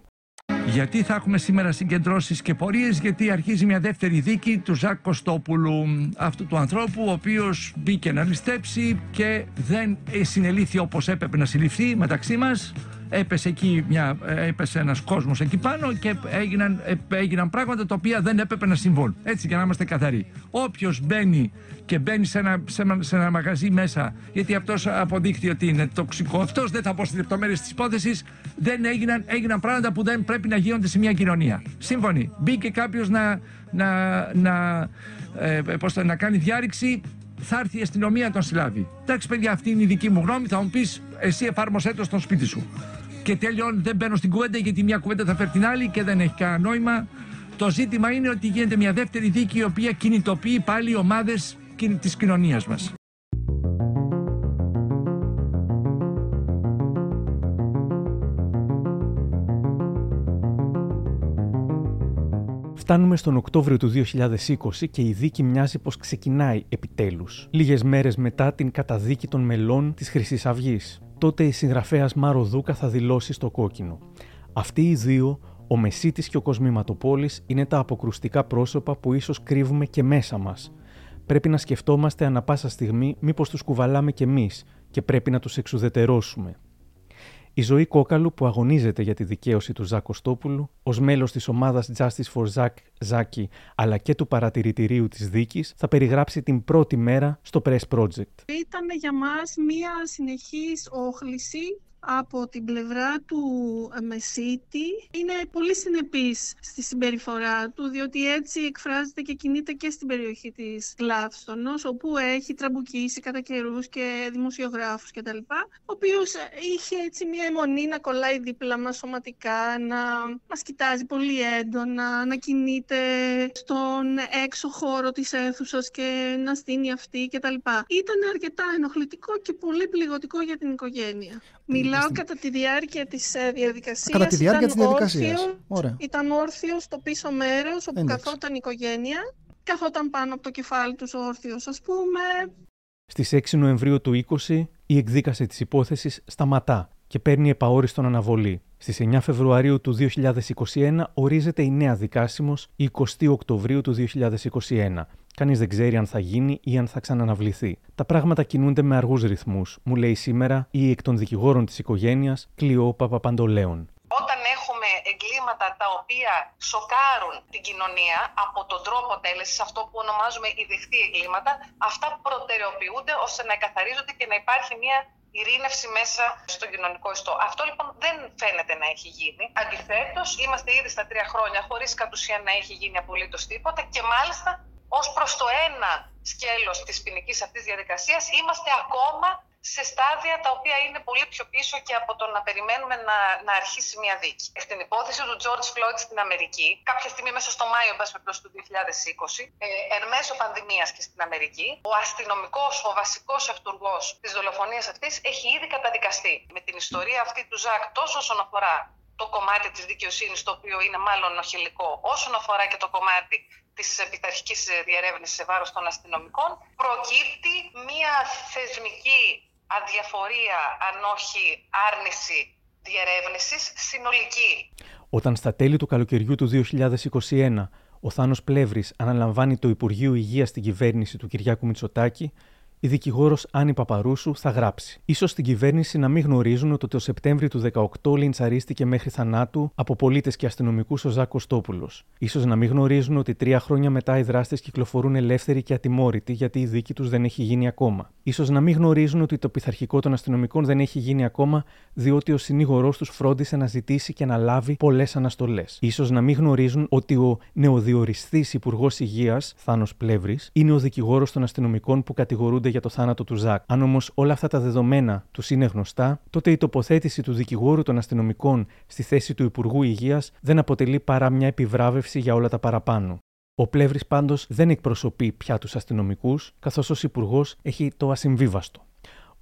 Γιατί θα έχουμε σήμερα συγκεντρώσεις και πορείες, γιατί αρχίζει μια δεύτερη δίκη του Ζακ Κωστόπουλου, αυτού του ανθρώπου, ο οποίος μπήκε να ληστέψει και δεν συνελήφθη όπως έπρεπε να συλληφθεί μεταξύ μας έπεσε εκεί μια, ε, έπεσε ένας κόσμος εκεί πάνω και έγιναν, ε, έγιναν πράγματα τα οποία δεν έπρεπε να συμβούν. Έτσι για να είμαστε καθαροί. Όποιος μπαίνει και μπαίνει σε ένα, σε, ένα μαγαζί μέσα, γιατί αυτός αποδείχθη ότι είναι τοξικό, αυτός δεν θα πω στις λεπτομέρειες της υπόθεσης, δεν έγιναν, έγιναν πράγματα που δεν πρέπει να γίνονται σε μια κοινωνία. Σύμφωνοι. Μπήκε κάποιος να, να, να, ε, να κάνει διάρρηξη θα έρθει η αστυνομία να τον συλλάβει. Εντάξει, παιδιά, αυτή είναι η δική μου γνώμη. Θα μου πεις, εσύ εφάρμοσέ το στο σπίτι σου και τελειώνει, δεν μπαίνω στην κουβέντα γιατί μια κουβέντα θα φέρει την άλλη και δεν έχει κανένα νόημα. Το ζήτημα είναι ότι γίνεται μια δεύτερη δίκη η οποία κινητοποιεί πάλι ομάδες της κοινωνίας μας. Φτάνουμε στον Οκτώβριο του 2020 και η δίκη μοιάζει πως ξεκινάει επιτέλους. Λίγες μέρες μετά την καταδίκη των μελών της χρυσής αυγής τότε η συγγραφέας Μάρο Δούκα θα δηλώσει στο κόκκινο. Αυτοί οι δύο, ο Μεσίτης και ο Κοσμηματοπόλης, είναι τα αποκρουστικά πρόσωπα που ίσως κρύβουμε και μέσα μας. Πρέπει να σκεφτόμαστε ανα πάσα στιγμή μήπως τους κουβαλάμε κι εμείς και πρέπει να τους εξουδετερώσουμε. Η ζωή Κόκαλου που αγωνίζεται για τη δικαίωση του Ζακ Κωστόπουλου ως μέλος της ομάδας Justice for Zach Zaki αλλά και του παρατηρητηρίου της δίκης θα περιγράψει την πρώτη μέρα στο Press Project. Ήταν για μας μία συνεχής όχληση από την πλευρά του ε, Μεσίτη είναι πολύ συνεπής στη συμπεριφορά του, διότι έτσι εκφράζεται και κινείται και στην περιοχή της Γλάφστονος, όπου έχει τραμπουκίσει κατά καιρούς και δημοσιογράφους κτλ. Ο οποίος ε, είχε έτσι μια αιμονή να κολλάει δίπλα μας σωματικά, να μας κοιτάζει πολύ έντονα, να κινείται στον έξω χώρο της αίθουσας και να στείνει αυτή κτλ. Ήταν αρκετά ενοχλητικό και πολύ πληγωτικό για την οικογένεια. Μιλάω κατά τη διάρκεια της ε, διαδικασίας. Κατά τη διάρκεια της διαδικασίας. Όρθιος, Ήταν όρθιος στο πίσω μέρος όπου Εντάξει. καθόταν η οικογένεια. Καθόταν πάνω από το κεφάλι τους όρθιος ας πούμε. Στις 6 Νοεμβρίου του 20 η εκδίκαση της υπόθεσης σταματά και παίρνει επαόριστον αναβολή. Στις 9 Φεβρουαρίου του 2021 ορίζεται η νέα δικάσιμος 20 Οκτωβρίου του 2021 Κανείς δεν ξέρει αν θα γίνει ή αν θα ξαναναβληθεί. Τα πράγματα κινούνται με αργούς ρυθμούς, μου λέει σήμερα η εκ των δικηγόρων της οικογένειας Κλειό Παπαπαντολέων. Όταν έχουμε εγκλήματα τα οποία σοκάρουν την κοινωνία από τον τρόπο τέλεσης, αυτό που ονομάζουμε οι δεχτή εγκλήματα, αυτά προτεραιοποιούνται ώστε να εκαθαρίζονται και να υπάρχει μια ειρήνευση μέσα στον κοινωνικό ιστό. Αυτό λοιπόν δεν φαίνεται να έχει γίνει. Αντιθέτως, είμαστε ήδη στα τρία χρόνια χωρίς κατ' ουσία να έχει γίνει απολύτως τίποτα και μάλιστα ως προς το ένα σκέλος της ποινικής αυτής διαδικασίας είμαστε ακόμα σε στάδια τα οποία είναι πολύ πιο πίσω και από το να περιμένουμε να, να αρχίσει μια δίκη. Στην υπόθεση του George Floyd στην Αμερική, κάποια στιγμή μέσα στο Μάιο του 2020, ε, εν μέσω πανδημίας και στην Αμερική, ο αστυνομικός, ο βασικός αυτούργος της δολοφονίας αυτής έχει ήδη καταδικαστεί. Με την ιστορία αυτή του Ζακ τόσο όσον αφορά το κομμάτι της δικαιοσύνης, το οποίο είναι μάλλον οχελικό, όσον αφορά και το κομμάτι της πειθαρχικής διερεύνησης σε βάρος των αστυνομικών, προκύπτει μια θεσμική αδιαφορία, αν όχι άρνηση διερεύνησης, συνολική. Όταν στα τέλη του καλοκαιριού του 2021 ο Θάνος Πλεύρης αναλαμβάνει το Υπουργείο Υγείας στην κυβέρνηση του Κυριάκου Μητσοτάκη, η δικηγόρος Άννη Παπαρούσου θα γράψει. σω στην κυβέρνηση να μην γνωρίζουν ότι το Σεπτέμβριο του 18 λιντσαρίστηκε μέχρι θανάτου από πολίτες και αστυνομικούς ο Ζάκο Κωστόπουλος. σω να μην γνωρίζουν ότι τρία χρόνια μετά οι δράστες κυκλοφορούν ελεύθεροι και ατιμόρυτοι γιατί η δίκη τους δεν έχει γίνει ακόμα. σω να μην γνωρίζουν ότι το πειθαρχικό των αστυνομικών δεν έχει γίνει ακόμα διότι ο συνήγορός τους φρόντισε να ζητήσει και να λάβει πολλές αναστολές. σω να μην γνωρίζουν ότι ο νεοδιοριστής Υπουργός Υγείας, Θάνος Πλεύρης, είναι ο δικηγόρος των αστυνομικών που κατηγορούνται για το θάνατο του Ζακ. Αν όμως όλα αυτά τα δεδομένα τους είναι γνωστά, τότε η τοποθέτηση του δικηγόρου των αστυνομικών στη θέση του Υπουργού Υγείας δεν αποτελεί παρά μια επιβράβευση για όλα τα παραπάνω. Ο Πλεύρης πάντως δεν εκπροσωπεί πια τους αστυνομικούς, καθώς ως Υπουργός έχει το ασυμβίβαστο.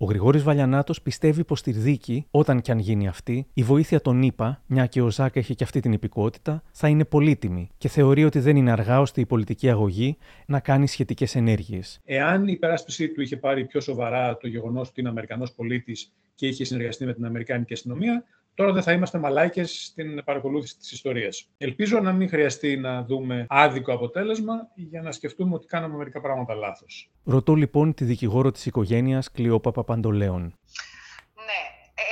Ο Γρηγόρης Βαλιανάτος πιστεύει πως στη δίκη, όταν και αν γίνει αυτή, η βοήθεια των ΗΠΑ, μια και ο Ζάκα έχει και αυτή την υπηκότητα, θα είναι πολύτιμη και θεωρεί ότι δεν είναι αργά ώστε η πολιτική αγωγή να κάνει σχετικές ενέργειες. Εάν η υπεράσπιση του είχε πάρει πιο σοβαρά το γεγονός ότι είναι Αμερικανός πολίτης και είχε συνεργαστεί με την Αμερικάνικη αστυνομία, Τώρα δεν θα είμαστε μαλάκες στην παρακολούθηση της ιστορίας. Ελπίζω να μην χρειαστεί να δούμε άδικο αποτέλεσμα για να σκεφτούμε ότι κάναμε μερικά πράγματα λάθος. Ρωτώ λοιπόν τη δικηγόρο της οικογένειας Κλειόπα Παπαντολέων. Ναι. Ε,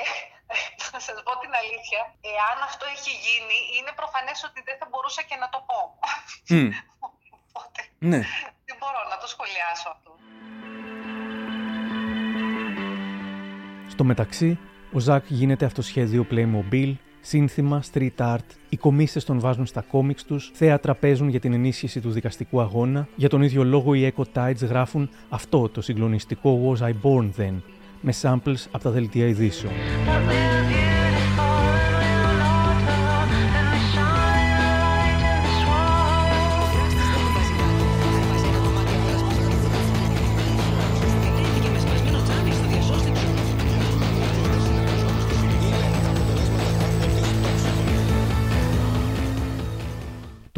θα σας πω την αλήθεια. Εάν αυτό έχει γίνει, είναι προφανές ότι δεν θα μπορούσα και να το πω. Mm. Οπότε, ναι. Δεν μπορώ να το σχολιάσω αυτό. Στο μεταξύ, ο Ζακ γίνεται αυτοσχέδιο Playmobil, σύνθημα, street art, οι κομίστε τον βάζουν στα κόμιξ τους, θέατρα παίζουν για την ενίσχυση του δικαστικού αγώνα. Για τον ίδιο λόγο οι Echo Tides γράφουν αυτό το συγκλονιστικό Was I Born Then, με samples από τα δελτία ειδήσεων.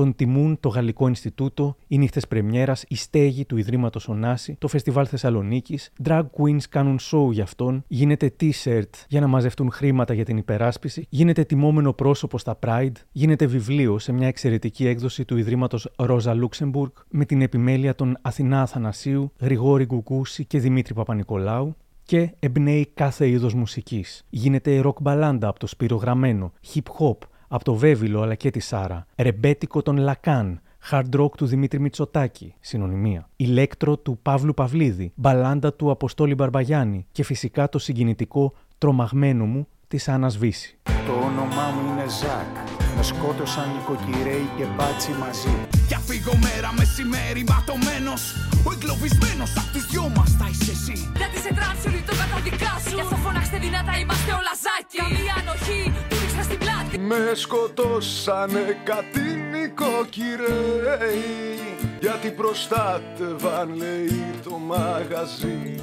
Τον τιμούν το Γαλλικό Ινστιτούτο, οι νύχτες Πρεμιέρας, η στέγη του Ιδρύματος Ονάση, το Φεστιβάλ Θεσσαλονίκης, drag queens κάνουν show για αυτόν, γίνεται t-shirt για να μαζευτούν χρήματα για την υπεράσπιση, γίνεται τιμόμενο πρόσωπο στα Pride, γίνεται βιβλίο σε μια εξαιρετική έκδοση του Ιδρύματος Ρόζα Λούξεμπουργκ με την επιμέλεια των Αθηνά Αθανασίου, Γρηγόρη Γκουκούση και Δημήτρη Παπα-Νικολάου. Και εμπνέει κάθε είδος μουσικής. Γίνεται ροκ μπαλάντα από το Σπύρο Γραμμένο, hip hop, από το Βέβηλο αλλά και τη Σάρα, ρεμπέτικο των Λακάν, hard rock του Δημήτρη Μητσοτάκη, συνωνυμία, electro του Παύλου Παυλίδη, μπαλάντα του Αποστόλη Μπαρμπαγιάννη και φυσικά το συγκινητικό «Τρομαγμένο μου» της Άννας Βίσση. Το όνομά μου είναι Ζακ, με σκότωσαν νοικοκυρέοι και μπάτσοι μαζί. Για φύγω μέρα μεσημέρι ματωμένος, ο εγκλωβισμένος απ' τους δυο μας θα είσαι εσύ. Γιατί σε τράνσουρι το καταδικάσου, γι' αυτό φωνάξτε δυνατά είμαστε όλα Ζάκη. Καμία ανοχή, με σκοτώσανε κάτι νοικοκυρέοι Γιατί προστάτευαν λέει το μαγαζί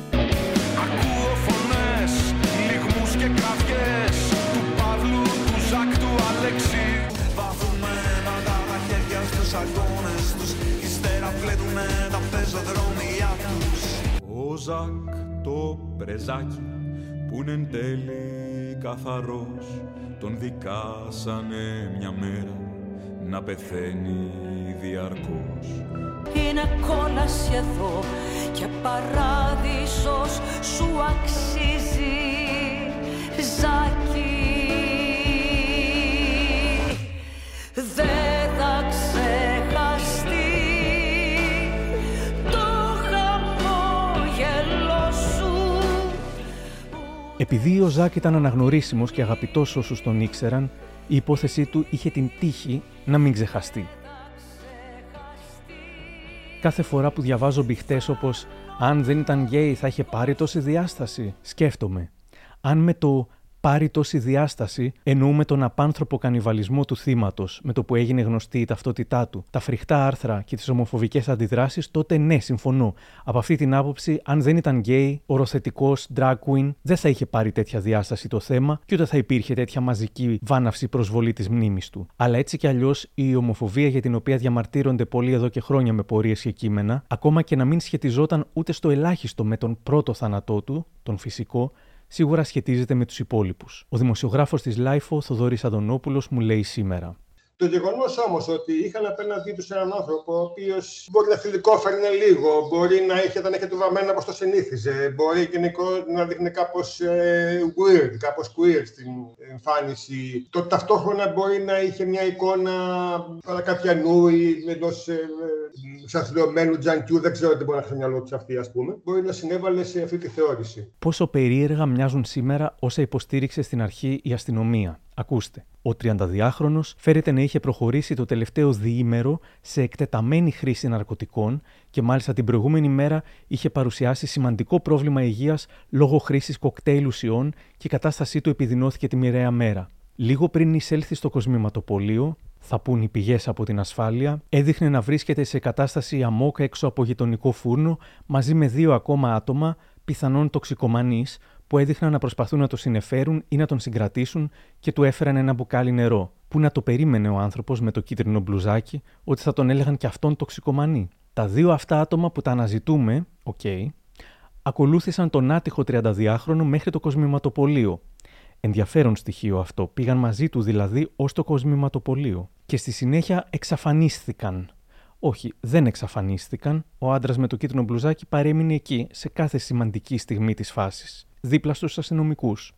Ακούω φωνές, λιγμούς και κραυγές Του Παύλου, του Ζακ, του Αλέξη Βάθουμενα τα μαχαίρια στους αγώνες τους. Ύστερα πλένουμε τα πεζοδρόμια τους. Ο Ζακ το πρεζάκι που είναι εν τέλει καθαρός τον δικάσανε μια μέρα να πεθαίνει διαρκώς. Είναι κόλαση εδώ και παράδεισος σου αξίζει. Ζάκη Επειδή ο Ζακ ήταν αναγνωρίσιμος και αγαπητός όσους τον ήξεραν, η υπόθεσή του είχε την τύχη να μην ξεχαστεί. Κάθε φορά που διαβάζω μπιχτέ όπως «Αν δεν ήταν γκέι θα είχε πάρει τόση διάσταση», σκέφτομαι. Αν με το πάρει τόση διάσταση, εννοούμε τον απάνθρωπο κανιβαλισμό του θύματος με το που έγινε γνωστή η ταυτότητά του, τα φρικτά άρθρα και τις ομοφοβικές αντιδράσεις, τότε ναι, συμφωνώ. Από αυτή την άποψη, αν δεν ήταν γκέι, οροθετικός, drag queen, δεν θα είχε πάρει τέτοια διάσταση το θέμα και ούτε θα υπήρχε τέτοια μαζική βάναυση προσβολή της μνήμης του. Αλλά έτσι κι αλλιώς η ομοφοβία για την οποία διαμαρτύρονται πολλοί εδώ και χρόνια με πορείες και κείμενα, ακόμα και να μην σχετιζόταν ούτε στο ελάχιστο με τον πρώτο θάνατό του, τον φυσικό, σίγουρα σχετίζεται με τους υπόλοιπους. Ο δημοσιογράφος της LIFO, Θοδωρής Αδωνόπουλος, μου λέει σήμερα. Το γεγονός όμως ότι είχαν απέναντί τους έναν άνθρωπο ο οποίος μπορεί να φιλικόφερνε λίγο, μπορεί να είχε τα νύχια του βαμμένα όπως το συνήθιζε, μπορεί γενικώ να δείχνει κάπως ε, weird, κάπως queer στην εμφάνιση. Το ταυτόχρονα μπορεί να είχε μια εικόνα παρακατιανού ή ενό ε, τζανκιού, δεν ξέρω τι μπορεί να έχει στο μυαλό του αυτή, ας πούμε. Μπορεί να συνέβαλε σε αυτή τη θεώρηση. Πόσο περίεργα μοιάζουν σήμερα όσα υποστήριξε στην αρχή η αστυνομία. Ακούστε, ο 32χρονο φέρεται να είχε προχωρήσει το τελευταίο διήμερο σε εκτεταμένη χρήση ναρκωτικών και μάλιστα την προηγούμενη μέρα είχε παρουσιάσει σημαντικό πρόβλημα υγείας λόγω χρήσης κοκτέιλ ουσιών και η κατάστασή του επιδεινώθηκε τη μοιραία μέρα. Λίγο πριν εισέλθει στο κοσμηματοπολείο, θα πούν οι πηγές από την ασφάλεια, έδειχνε να βρίσκεται σε κατάσταση αμόκα έξω από γειτονικό φούρνο μαζί με δύο ακόμα άτομα, πιθανόν τοξικομανείς, που έδειχναν να προσπαθούν να το συνεφέρουν ή να τον συγκρατήσουν και του έφεραν ένα μπουκάλι νερό. Πού να το περίμενε ο άνθρωπος με το κίτρινο μπλουζάκι, ότι θα τον έλεγαν και αυτόν τοξικομανή. Τα δύο αυτά άτομα που τα αναζητούμε, OK, okay, ακολούθησαν τον άτυχο 32χρονο μέχρι το κοσμηματοπολείο. Ενδιαφέρον στοιχείο αυτό. Πήγαν μαζί του δηλαδή ως το κοσμηματοπολείο. Και στη συνέχεια εξαφανίστηκαν. Όχι, δεν εξαφανίστηκαν. Ο άντρας με το κίτρινο μπλουζάκι παρέμεινε εκεί σε κάθε σημαντική στιγμή της φάσης δίπλα στους αστυνομικούς.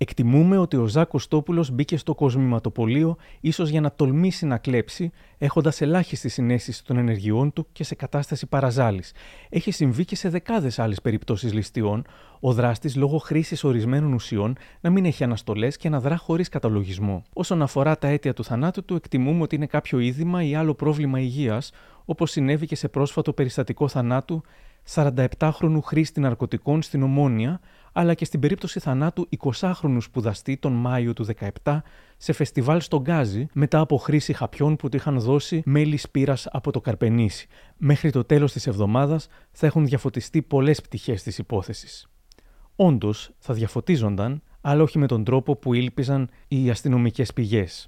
Εκτιμούμε ότι ο Ζάκ Κωστόπουλος μπήκε στο κοσμηματοπολείο ίσως για να τολμήσει να κλέψει, έχοντας ελάχιστη συνέστηση των ενεργειών του και σε κατάσταση παραζάλης. Έχει συμβεί και σε δεκάδες άλλες περιπτώσεις ληστείων, ο δράστης λόγω χρήσης ορισμένων ουσιών να μην έχει αναστολές και να δρά χωρίς καταλογισμό. Όσον αφορά τα αίτια του θανάτου του, εκτιμούμε ότι είναι κάποιο είδημα ή άλλο πρόβλημα υγείας, όπως συνέβη και σε πρόσφατο περιστατικό θανάτου 47χρονου χρήστη ναρκωτικών στην Ομόνια, αλλά και στην περίπτωση θανάτου 20χρονου σπουδαστή τον Μάιο του 17 σε φεστιβάλ στον Γκάζι μετά από χρήση χαπιών που του είχαν δώσει μέλη σπήρα από το Καρπενήσι. Μέχρι το τέλος της εβδομάδας θα έχουν διαφωτιστεί πολλές πτυχές της υπόθεσης. Όντως θα διαφωτίζονταν, αλλά όχι με τον τρόπο που ήλπιζαν οι αστυνομικές πηγές.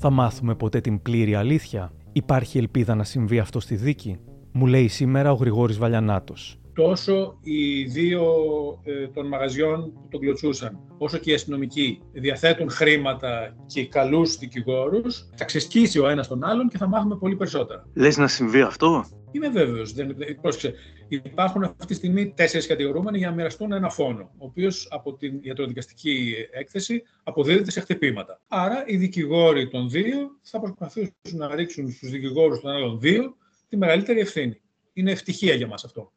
Θα μάθουμε ποτέ την πλήρη αλήθεια. Υπάρχει ελπίδα να συμβεί αυτό στη δίκη. Μου λέει σήμερα ο Γρηγόρης Βαλιανάτος. Τόσο οι δύο ε, των μαγαζιών που τον κλωτσούσαν, όσο και οι αστυνομικοί διαθέτουν χρήματα και καλούς δικηγόρους, θα ξεσκίσει ο ένας τον άλλον και θα μάθουμε πολύ περισσότερα. Λες να συμβεί αυτό; Είμαι βέβαιος. Υπάρχουν αυτή τη στιγμή τέσσερις κατηγορούμενοι για να μοιραστούν ένα φόνο, ο οποίος από την ιατροδικαστική έκθεση αποδίδεται σε χτυπήματα. Άρα οι δικηγόροι των δύο θα προσπαθήσουν να ρίξουν στους δικηγόρους των άλλων δύο τη μεγαλύτερη ευθύνη. Είναι ευτυχία για μας αυτό.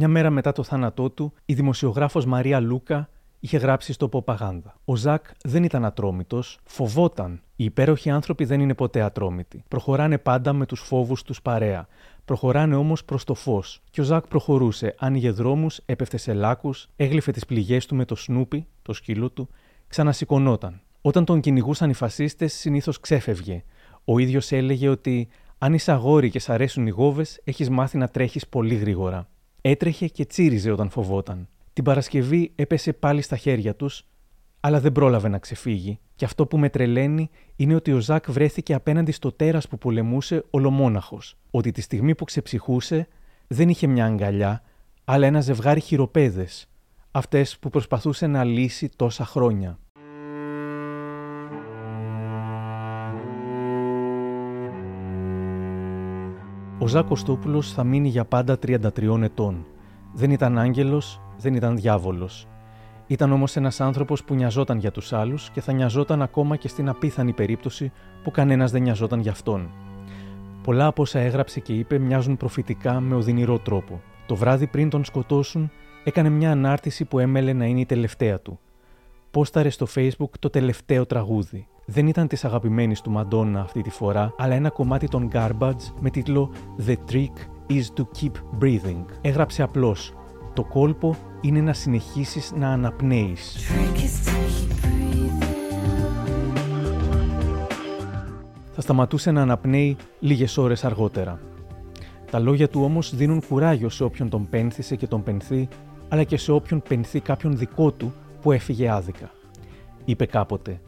Μια μέρα μετά το θάνατό του, η δημοσιογράφος Μαρία Λούκα είχε γράψει στο Ποπαγάνδα. Ο Ζακ δεν ήταν ατρόμητος, φοβόταν. Οι υπέροχοι άνθρωποι δεν είναι ποτέ ατρόμητοι. Προχωράνε πάντα με τους φόβους τους παρέα. Προχωράνε όμως προς το φως. Και ο Ζακ προχωρούσε, άνοιγε δρόμους, έπεφτε σε λάκους, έγλυφε τις πληγές του με το σνούπι, το σκύλο του, ξανασηκωνόταν. Όταν τον κυνηγούσαν οι φασίστες, συνήθως ξέφευγε. Ο ίδιος έλεγε ότι αν είσαι αγόρι και σ' αρέσουν οι γόβες, έχεις μάθει να τρέχεις πολύ γρήγορα. Έτρεχε και τσίριζε όταν φοβόταν. Την Παρασκευή έπεσε πάλι στα χέρια τους, αλλά δεν πρόλαβε να ξεφύγει. Και αυτό που με τρελαίνει είναι ότι ο Ζακ βρέθηκε απέναντι στο τέρας που πολεμούσε ολομόναχος. Ότι τη στιγμή που ξεψυχούσε δεν είχε μια αγκαλιά, αλλά ένα ζευγάρι χειροπέδες. Αυτές που προσπαθούσε να λύσει τόσα χρόνια. Ο Ζακ Κωστόπουλος θα μείνει για πάντα 33 ετών. Δεν ήταν άγγελος, δεν ήταν διάβολος. Ήταν όμως ένας άνθρωπος που νοιαζόταν για τους άλλους και θα νοιαζόταν ακόμα και στην απίθανη περίπτωση που κανένας δεν νοιαζόταν για αυτόν. Πολλά από όσα έγραψε και είπε μοιάζουν προφητικά με οδυνηρό τρόπο. Το βράδυ πριν τον σκοτώσουν, έκανε μια ανάρτηση που έμελε να είναι η τελευταία του. Πόσταρε στο facebook το τελευταίο τραγούδι. Δεν ήταν της αγαπημένης του Μαντόνα αυτή τη φορά, αλλά ένα κομμάτι των Garbage με τίτλο The Trick is to keep breathing. Έγραψε απλώς «Το κόλπο είναι να συνεχίσεις να αναπνέεις». Θα σταματούσε να αναπνέει λίγες ώρες αργότερα. Τα λόγια του όμως δίνουν κουράγιο σε όποιον τον πένθησε και τον πενθεί, αλλά και σε όποιον πενθεί κάποιον δικό του που έφυγε άδικα. Είπε κάποτε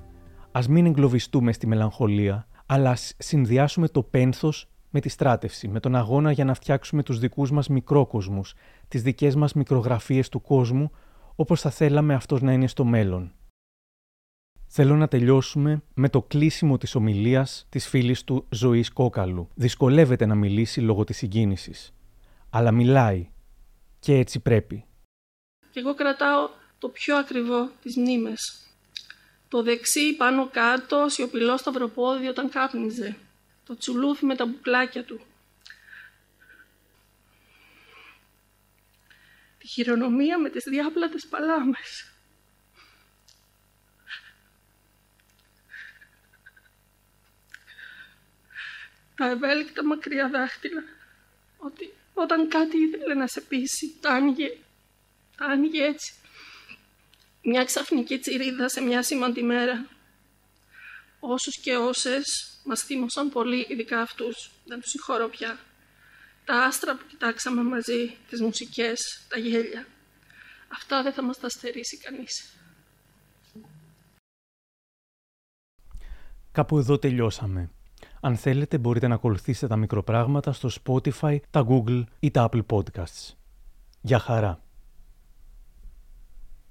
«Ας μην εγκλωβιστούμε στη μελαγχολία, αλλά ας συνδυάσουμε το πένθος με τη στράτευση, με τον αγώνα για να φτιάξουμε τους δικούς μας μικρόκοσμους, τις δικές μας μικρογραφίες του κόσμου, όπως θα θέλαμε αυτός να είναι στο μέλλον. Θέλω να τελειώσουμε με το κλείσιμο της ομιλίας της φίλης του Ζωής Κόκαλου. Δυσκολεύεται να μιλήσει λόγω της συγκίνησης. Αλλά μιλάει. Και έτσι πρέπει. Και εγώ κρατάω το πιο ακριβό τις μνήμες. Το δεξί πάνω κάτω σιωπηλό σταυροπόδι όταν κάπνιζε. Το τσουλούφι με τα μπουκλάκια του. Τη χειρονομία με τις διάπλατες παλάμες. τα ευέλικτα μακριά δάχτυλα, ότι όταν κάτι ήθελε να σε πείσει, τα άνοιγε, τα άνοιγε έτσι. Μια ξαφνική τσιρίδα σε μια σήμαντη μέρα. Όσους και όσες μας θύμωσαν πολύ, ειδικά αυτούς, δεν τους συγχωρώ πια. Τα άστρα που κοιτάξαμε μαζί, τις μουσικές, τα γέλια. Αυτά δεν θα μας τα στερήσει κανείς. Κάπου εδώ τελειώσαμε. Αν θέλετε μπορείτε να ακολουθήσετε τα μικροπράγματα στο Spotify, τα Google ή τα Apple Podcasts. Γεια χαρά!